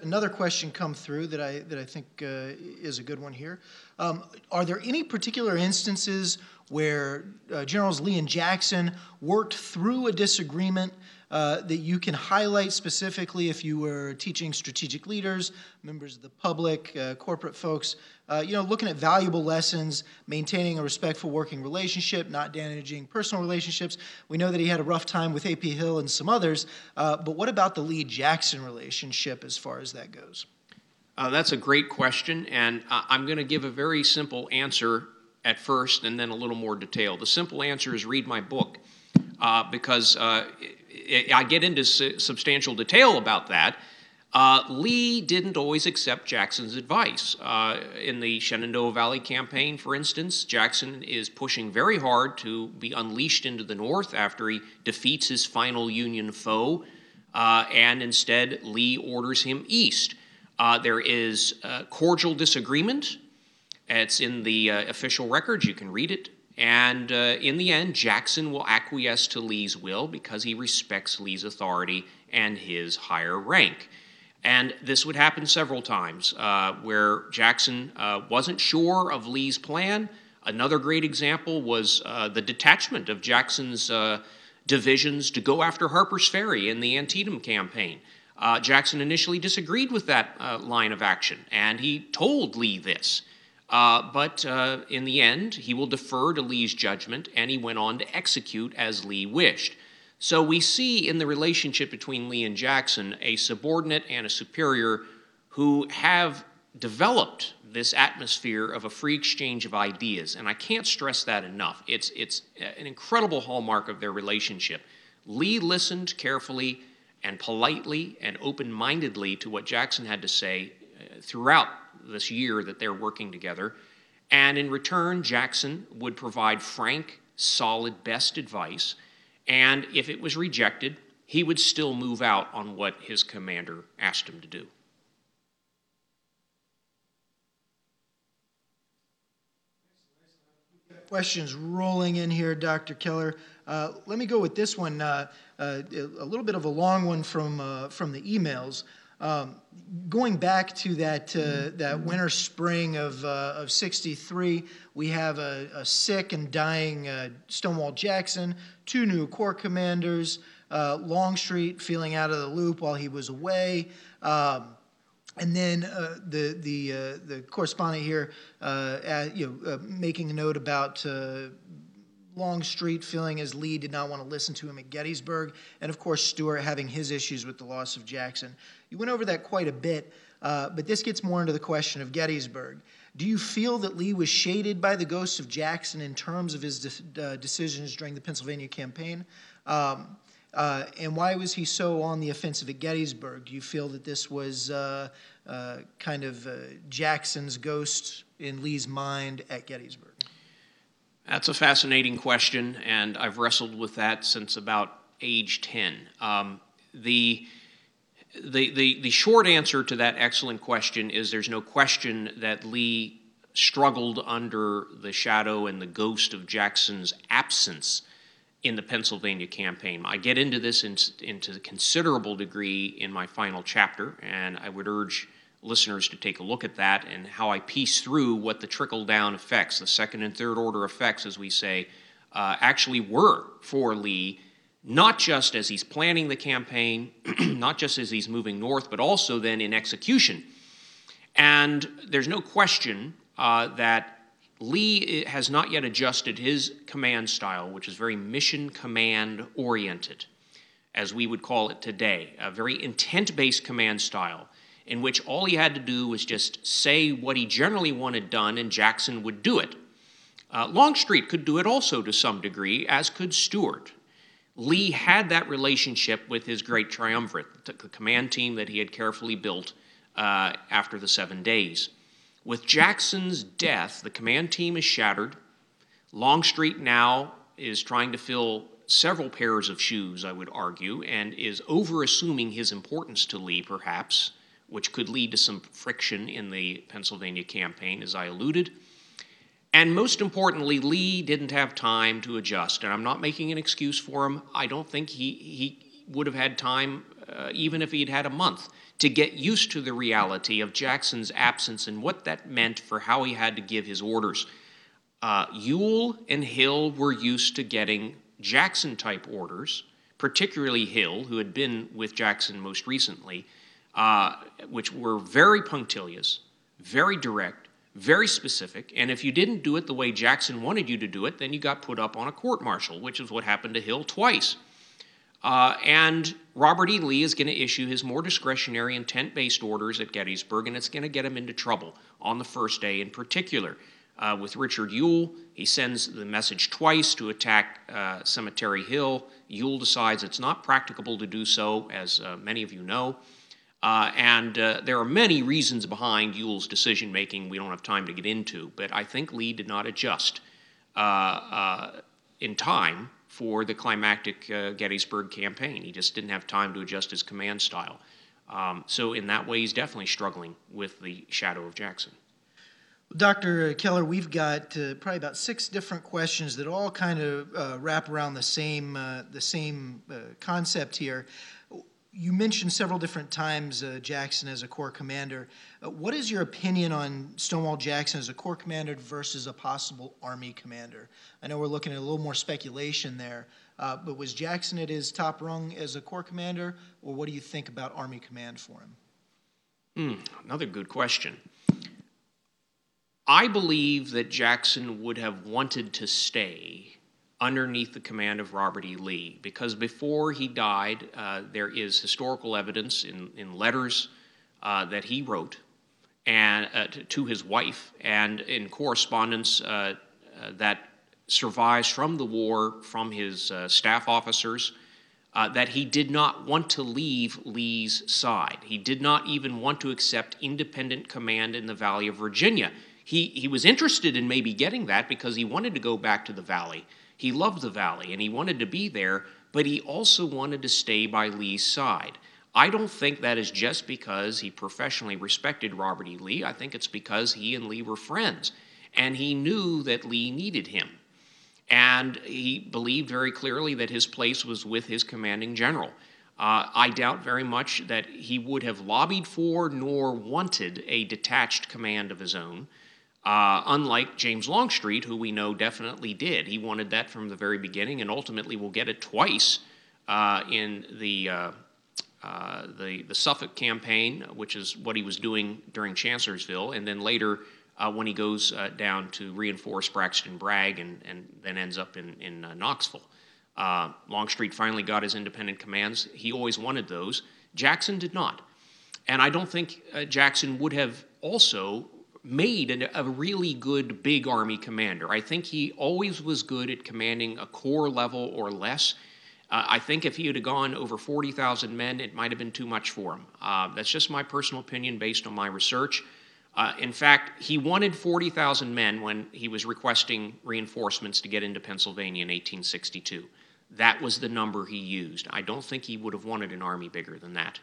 Another question come through that I that I think uh, is a good one here. Um, are there any particular instances where Generals Lee and Jackson worked through a disagreement uh, that you can highlight specifically if you were teaching strategic leaders, members of the public, uh, corporate folks, uh, you know, looking at valuable lessons, maintaining a respectful working relationship, not damaging personal relationships. We know that he had a rough time with A.P. Hill and some others, uh, but what about the Lee Jackson relationship as far as that goes? Uh, that's a great question, and I'm going to give a very simple answer at first and then a little more detail. The simple answer is read my book. Uh, because uh, I get into substantial detail about that. Uh, Lee didn't always accept Jackson's advice. Uh, in the Shenandoah Valley campaign, for instance, Jackson is pushing very hard to be unleashed into the North after he defeats his final Union foe, uh, and instead Lee orders him east. Uh, there is cordial disagreement. It's in the uh, official records, you can read it. And uh, in the end, Jackson will acquiesce to Lee's will because he respects Lee's authority and his higher rank. And this would happen several times uh, where Jackson uh, wasn't sure of Lee's plan. Another great example was uh, the detachment of Jackson's uh, divisions to go after Harper's Ferry in the Antietam campaign. Uh, Jackson initially disagreed with that line of action, and he told Lee this. Uh, but uh, in the end, he will defer to Lee's judgment, and he went on to execute as Lee wished. So we see in the relationship between Lee and Jackson a subordinate and a superior who have developed this atmosphere of a free exchange of ideas. And I can't stress that enough. It's, it's an incredible hallmark of their relationship. Lee listened carefully and politely and open mindedly to what Jackson had to say uh, throughout this year that they're working together. And in return, Jackson would provide frank, solid, best advice. And if it was rejected, he would still move out on what his commander asked him to do. Questions rolling in here, Dr. Keller. Uh, let me go with this one, uh, uh, a little bit of a long one from, uh, from the emails. Um, going back to that, uh, that winter spring of, uh, of 63, we have a, a sick and dying uh, Stonewall Jackson, two new Corps commanders, uh, Longstreet feeling out of the loop while he was away. Um, and then uh, the the uh, the correspondent here, at, you know, making a note about Longstreet feeling as Lee did not want to listen to him at Gettysburg, and of course Stuart having his issues with the loss of Jackson. You went over that quite a bit, uh, but this gets more into the question of Gettysburg. Do you feel that Lee was shaded by the ghost of Jackson in terms of his de- uh, decisions during the Pennsylvania campaign? Um, uh, and why was he so on the offensive at Gettysburg? Do you feel that this was uh, uh, kind of uh, Jackson's ghost in Lee's mind at Gettysburg? That's a fascinating question, and I've wrestled with that since about age 10. Um, the, the, the, the short answer to that excellent question is there's no question that Lee struggled under the shadow and the ghost of Jackson's absence in the Pennsylvania campaign. I get into this in, into considerable degree in my final chapter, and I would urge listeners to take a look at that and how I piece through what the trickle down effects, the second and third order effects, as we say, uh, actually were for Lee, not just as he's planning the campaign, not just as he's moving north, but also then in execution. And there's no question uh, that Lee has not yet adjusted his command style, which is very mission command oriented, as we would call it today, a very intent based command style in which all he had to do was just say what he generally wanted done and Jackson would do it. Uh, Longstreet could do it also to some degree, as could Stuart. Lee had that relationship with his great triumvirate, the command team that he had carefully built uh, after the seven days. With Jackson's death, the command team is shattered. Longstreet now is trying to fill several pairs of shoes, I would argue, and is overassuming his importance to Lee, perhaps, which could lead to some friction in the Pennsylvania campaign, as I alluded. And most importantly, Lee didn't have time to adjust. And I'm not making an excuse for him. I don't think he, he would have had time, uh, even if he'd had a month, to get used to the reality of Jackson's absence and what that meant for how he had to give his orders. Uh, Ewell and Hill were used to getting Jackson type orders, particularly Hill, who had been with Jackson most recently, uh, which were very punctilious, very direct very specific, and if you didn't do it the way Jackson wanted you to do it, then you got put up on a court martial, which is what happened to Hill twice. Uh, and Robert E. Lee is going to issue his more discretionary intent based orders at Gettysburg, and it's going to get him into trouble on the first day in particular. Uh, with Richard Ewell, he sends the message twice to attack uh, Cemetery Hill. Ewell decides it's not practicable to do so, as uh, many of you know. Uh, and uh, there are many reasons behind Ewell's decision making we don't have time to get into, but I think Lee did not adjust uh, uh in time for the climactic uh, Gettysburg campaign. He just didn't have time to adjust his command style. Um, so, in that way, he's definitely struggling with the shadow of Jackson. Dr. Keller, we've got uh, probably about six different questions that all kind of wrap around the same the same concept here you mentioned several different times uh, Jackson as a corps commander. Uh, what is your opinion on Stonewall Jackson as a corps commander versus a possible Army commander? I know we're looking at a little more speculation there, uh, but was Jackson at his top rung as a corps commander, or what do you think about Army command for him? Mm, another good question. I believe that Jackson would have wanted to stay underneath the command of Robert E. Lee. Because before he died, uh, there is historical evidence in, in letters uh, that he wrote and uh, to, to, his wife, and in correspondence uh, uh, that survives from the war from his uh, staff officers. that he did not want to leave Lee's side. He did not even want to accept independent command in the Valley of Virginia. He, he was interested in maybe getting that because he wanted to go back to the Valley. He loved the valley and he wanted to be there, but he also wanted to stay by Lee's side. I don't think that is just because he professionally respected Robert E. Lee. I think it's because he and Lee were friends and he knew that Lee needed him. And he believed very clearly that his place was with his commanding general. Uh, I doubt very much that he would have lobbied for nor wanted a detached command of his own. Uh, unlike James Longstreet, who we know definitely did. He wanted that from the very beginning and ultimately will get it twice uh, in the, uh, uh, the, the, Suffolk campaign, which is what he was doing during Chancellorsville, and then later uh, when he goes uh, down to reinforce Braxton Bragg and, and then ends up in, in Knoxville. Longstreet finally got his independent commands. He always wanted those. Jackson did not. And I don't think Jackson would have also made an, a really good big army commander. I think he always was good at commanding a corps level or less. Uh, I think if he had gone over 40,000 men, it might have been too much for him. Uh, that's just my personal opinion based on my research. Uh, in fact, he wanted 40,000 men when he was requesting reinforcements to get into Pennsylvania in 1862. That was the number he used. I don't think he would have wanted an army bigger than that.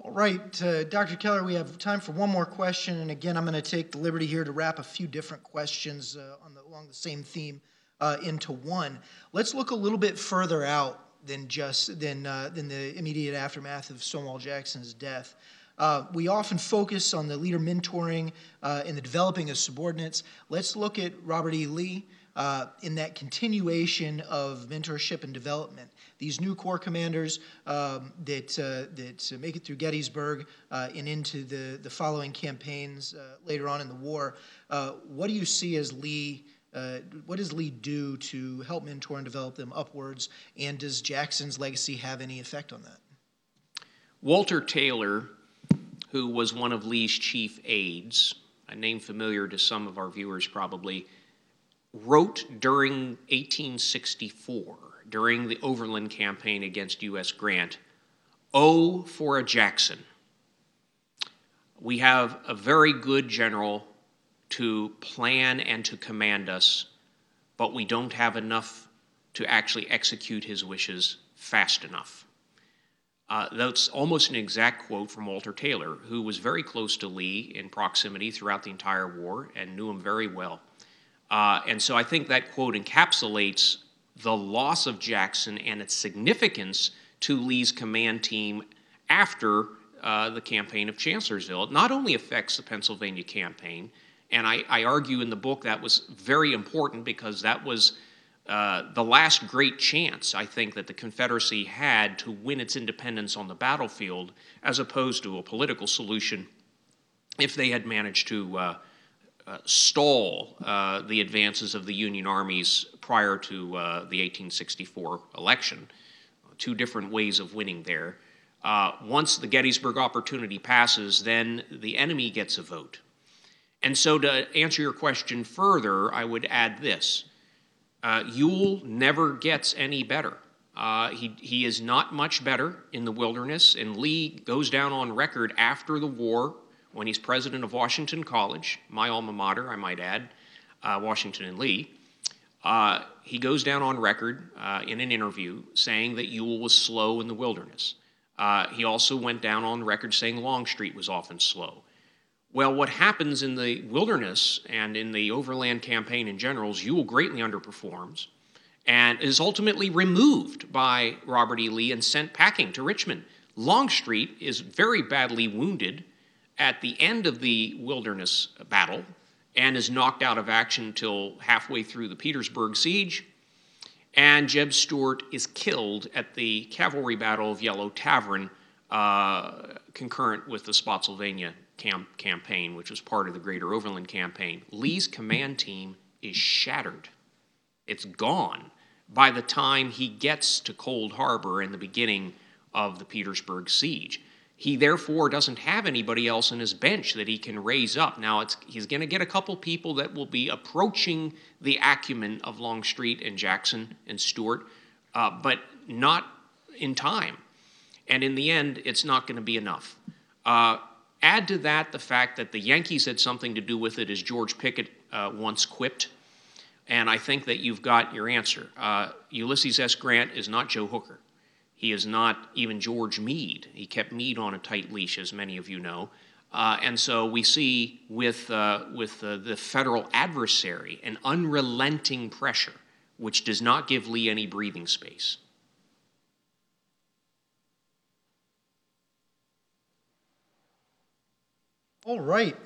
All right, uh, Dr. Keller, we have time for one more question. And again, I'm going to take the liberty here to wrap a few different questions uh, the, along the same theme uh, into one. Let's look a little bit further out than just than uh, than the immediate aftermath of Stonewall Jackson's death. Uh, we often focus on the leader mentoring uh, and the developing of subordinates. Let's look at Robert E. Lee uh, in that continuation of mentorship and development. These new corps commanders um, that, uh, that make it through Gettysburg uh, and into the, the following campaigns uh, later on in the war, what do you see as Lee? Uh, what does Lee do to help mentor and develop them upwards? And does Jackson's legacy have any effect on that? Walter Taylor, who was one of Lee's chief aides, a name familiar to some of our viewers probably, wrote during 1864, during the Overland campaign against U.S. Grant, Oh, for a Jackson. We have a very good general to plan and to command us, but we don't have enough to actually execute his wishes fast enough. Uh, that's almost an exact quote from Walter Taylor, who was very close to Lee in proximity throughout the entire war and knew him very well. Uh, and so I think that quote encapsulates the loss of Jackson and its significance to Lee's command team after uh, the campaign of Chancellorsville. It not only affects the Pennsylvania campaign, and I, I argue in the book that was very important because that was uh, the last great chance, I think, that the Confederacy had to win its independence on the battlefield as opposed to a political solution if they had managed to uh, stall uh, the advances of the Union armies prior to uh, the 1864 election. Two different ways of winning there. Uh, once the Gettysburg opportunity passes, then the enemy gets a vote. And so, to answer your question further, I would add this Ewell never gets any better. Uh, he, he is not much better in the wilderness, and Lee goes down on record after the war when he's president of Washington College, my alma mater, I might add, uh, Washington and Lee. Uh, he goes down on record uh, in an interview saying that Ewell was slow in the wilderness. Uh, he also went down on record saying Longstreet was often slow. Well, what happens in the wilderness and in the overland campaign in general is Ewell greatly underperforms and is ultimately removed by Robert E. Lee and sent packing to Richmond. Longstreet is very badly wounded at the end of the wilderness battle and is knocked out of action until halfway through the Petersburg siege. And Jeb Stuart is killed at the cavalry battle of Yellow Tavern, uh, concurrent with the Spotsylvania camp- campaign, which was part of the Greater Overland campaign. Lee's command team is shattered. It's gone by the time he gets to Cold Harbor in the beginning of the Petersburg siege. He therefore doesn't have anybody else in his bench that he can raise up. Now he's going to get a couple people that will be approaching the acumen of Longstreet and Jackson and Stuart, uh, but not in time. And in the end, it's not going to be enough. Uh, Add to that the fact that the Yankees had something to do with it, as George Pickett uh, once quipped. And I think that you've got your answer. Uh, Ulysses S. Grant is not Joe Hooker. He is not even George Meade. He kept Meade on a tight leash, as many of you know. Uh, and so we see with, uh, with uh, the federal adversary an unrelenting pressure, which does not give Lee any breathing space. All right,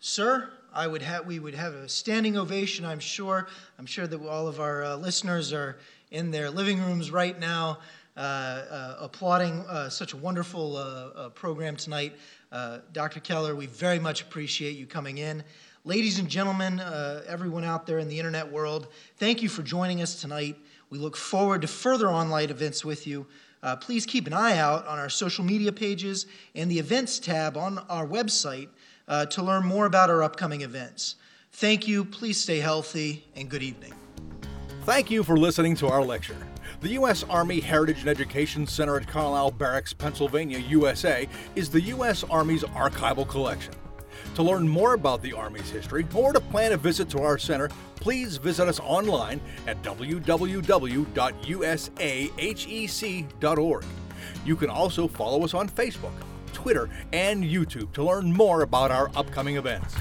sir. I would have we would have a standing ovation. I'm sure. I'm sure that all of our uh, listeners are in their living rooms right now, applauding uh, such a wonderful uh, uh, program tonight. Dr. Keller, we very much appreciate you coming in. Ladies and gentlemen, everyone out there in the internet world, thank you for joining us tonight. We look forward to further online events with you. Uh, please keep an eye out on our social media pages and the events tab on our website uh, to learn more about our upcoming events. Thank you. Please stay healthy and good evening. Thank you for listening to our lecture. The U.S. Army Heritage and Education Center at Carlisle Barracks, Pennsylvania, USA, is the U.S. Army's archival collection. To learn more about the Army's history or to plan a visit to our center, please visit us online at www.usahec.org. You can also follow us on Facebook, Twitter, and YouTube to learn more about our upcoming events.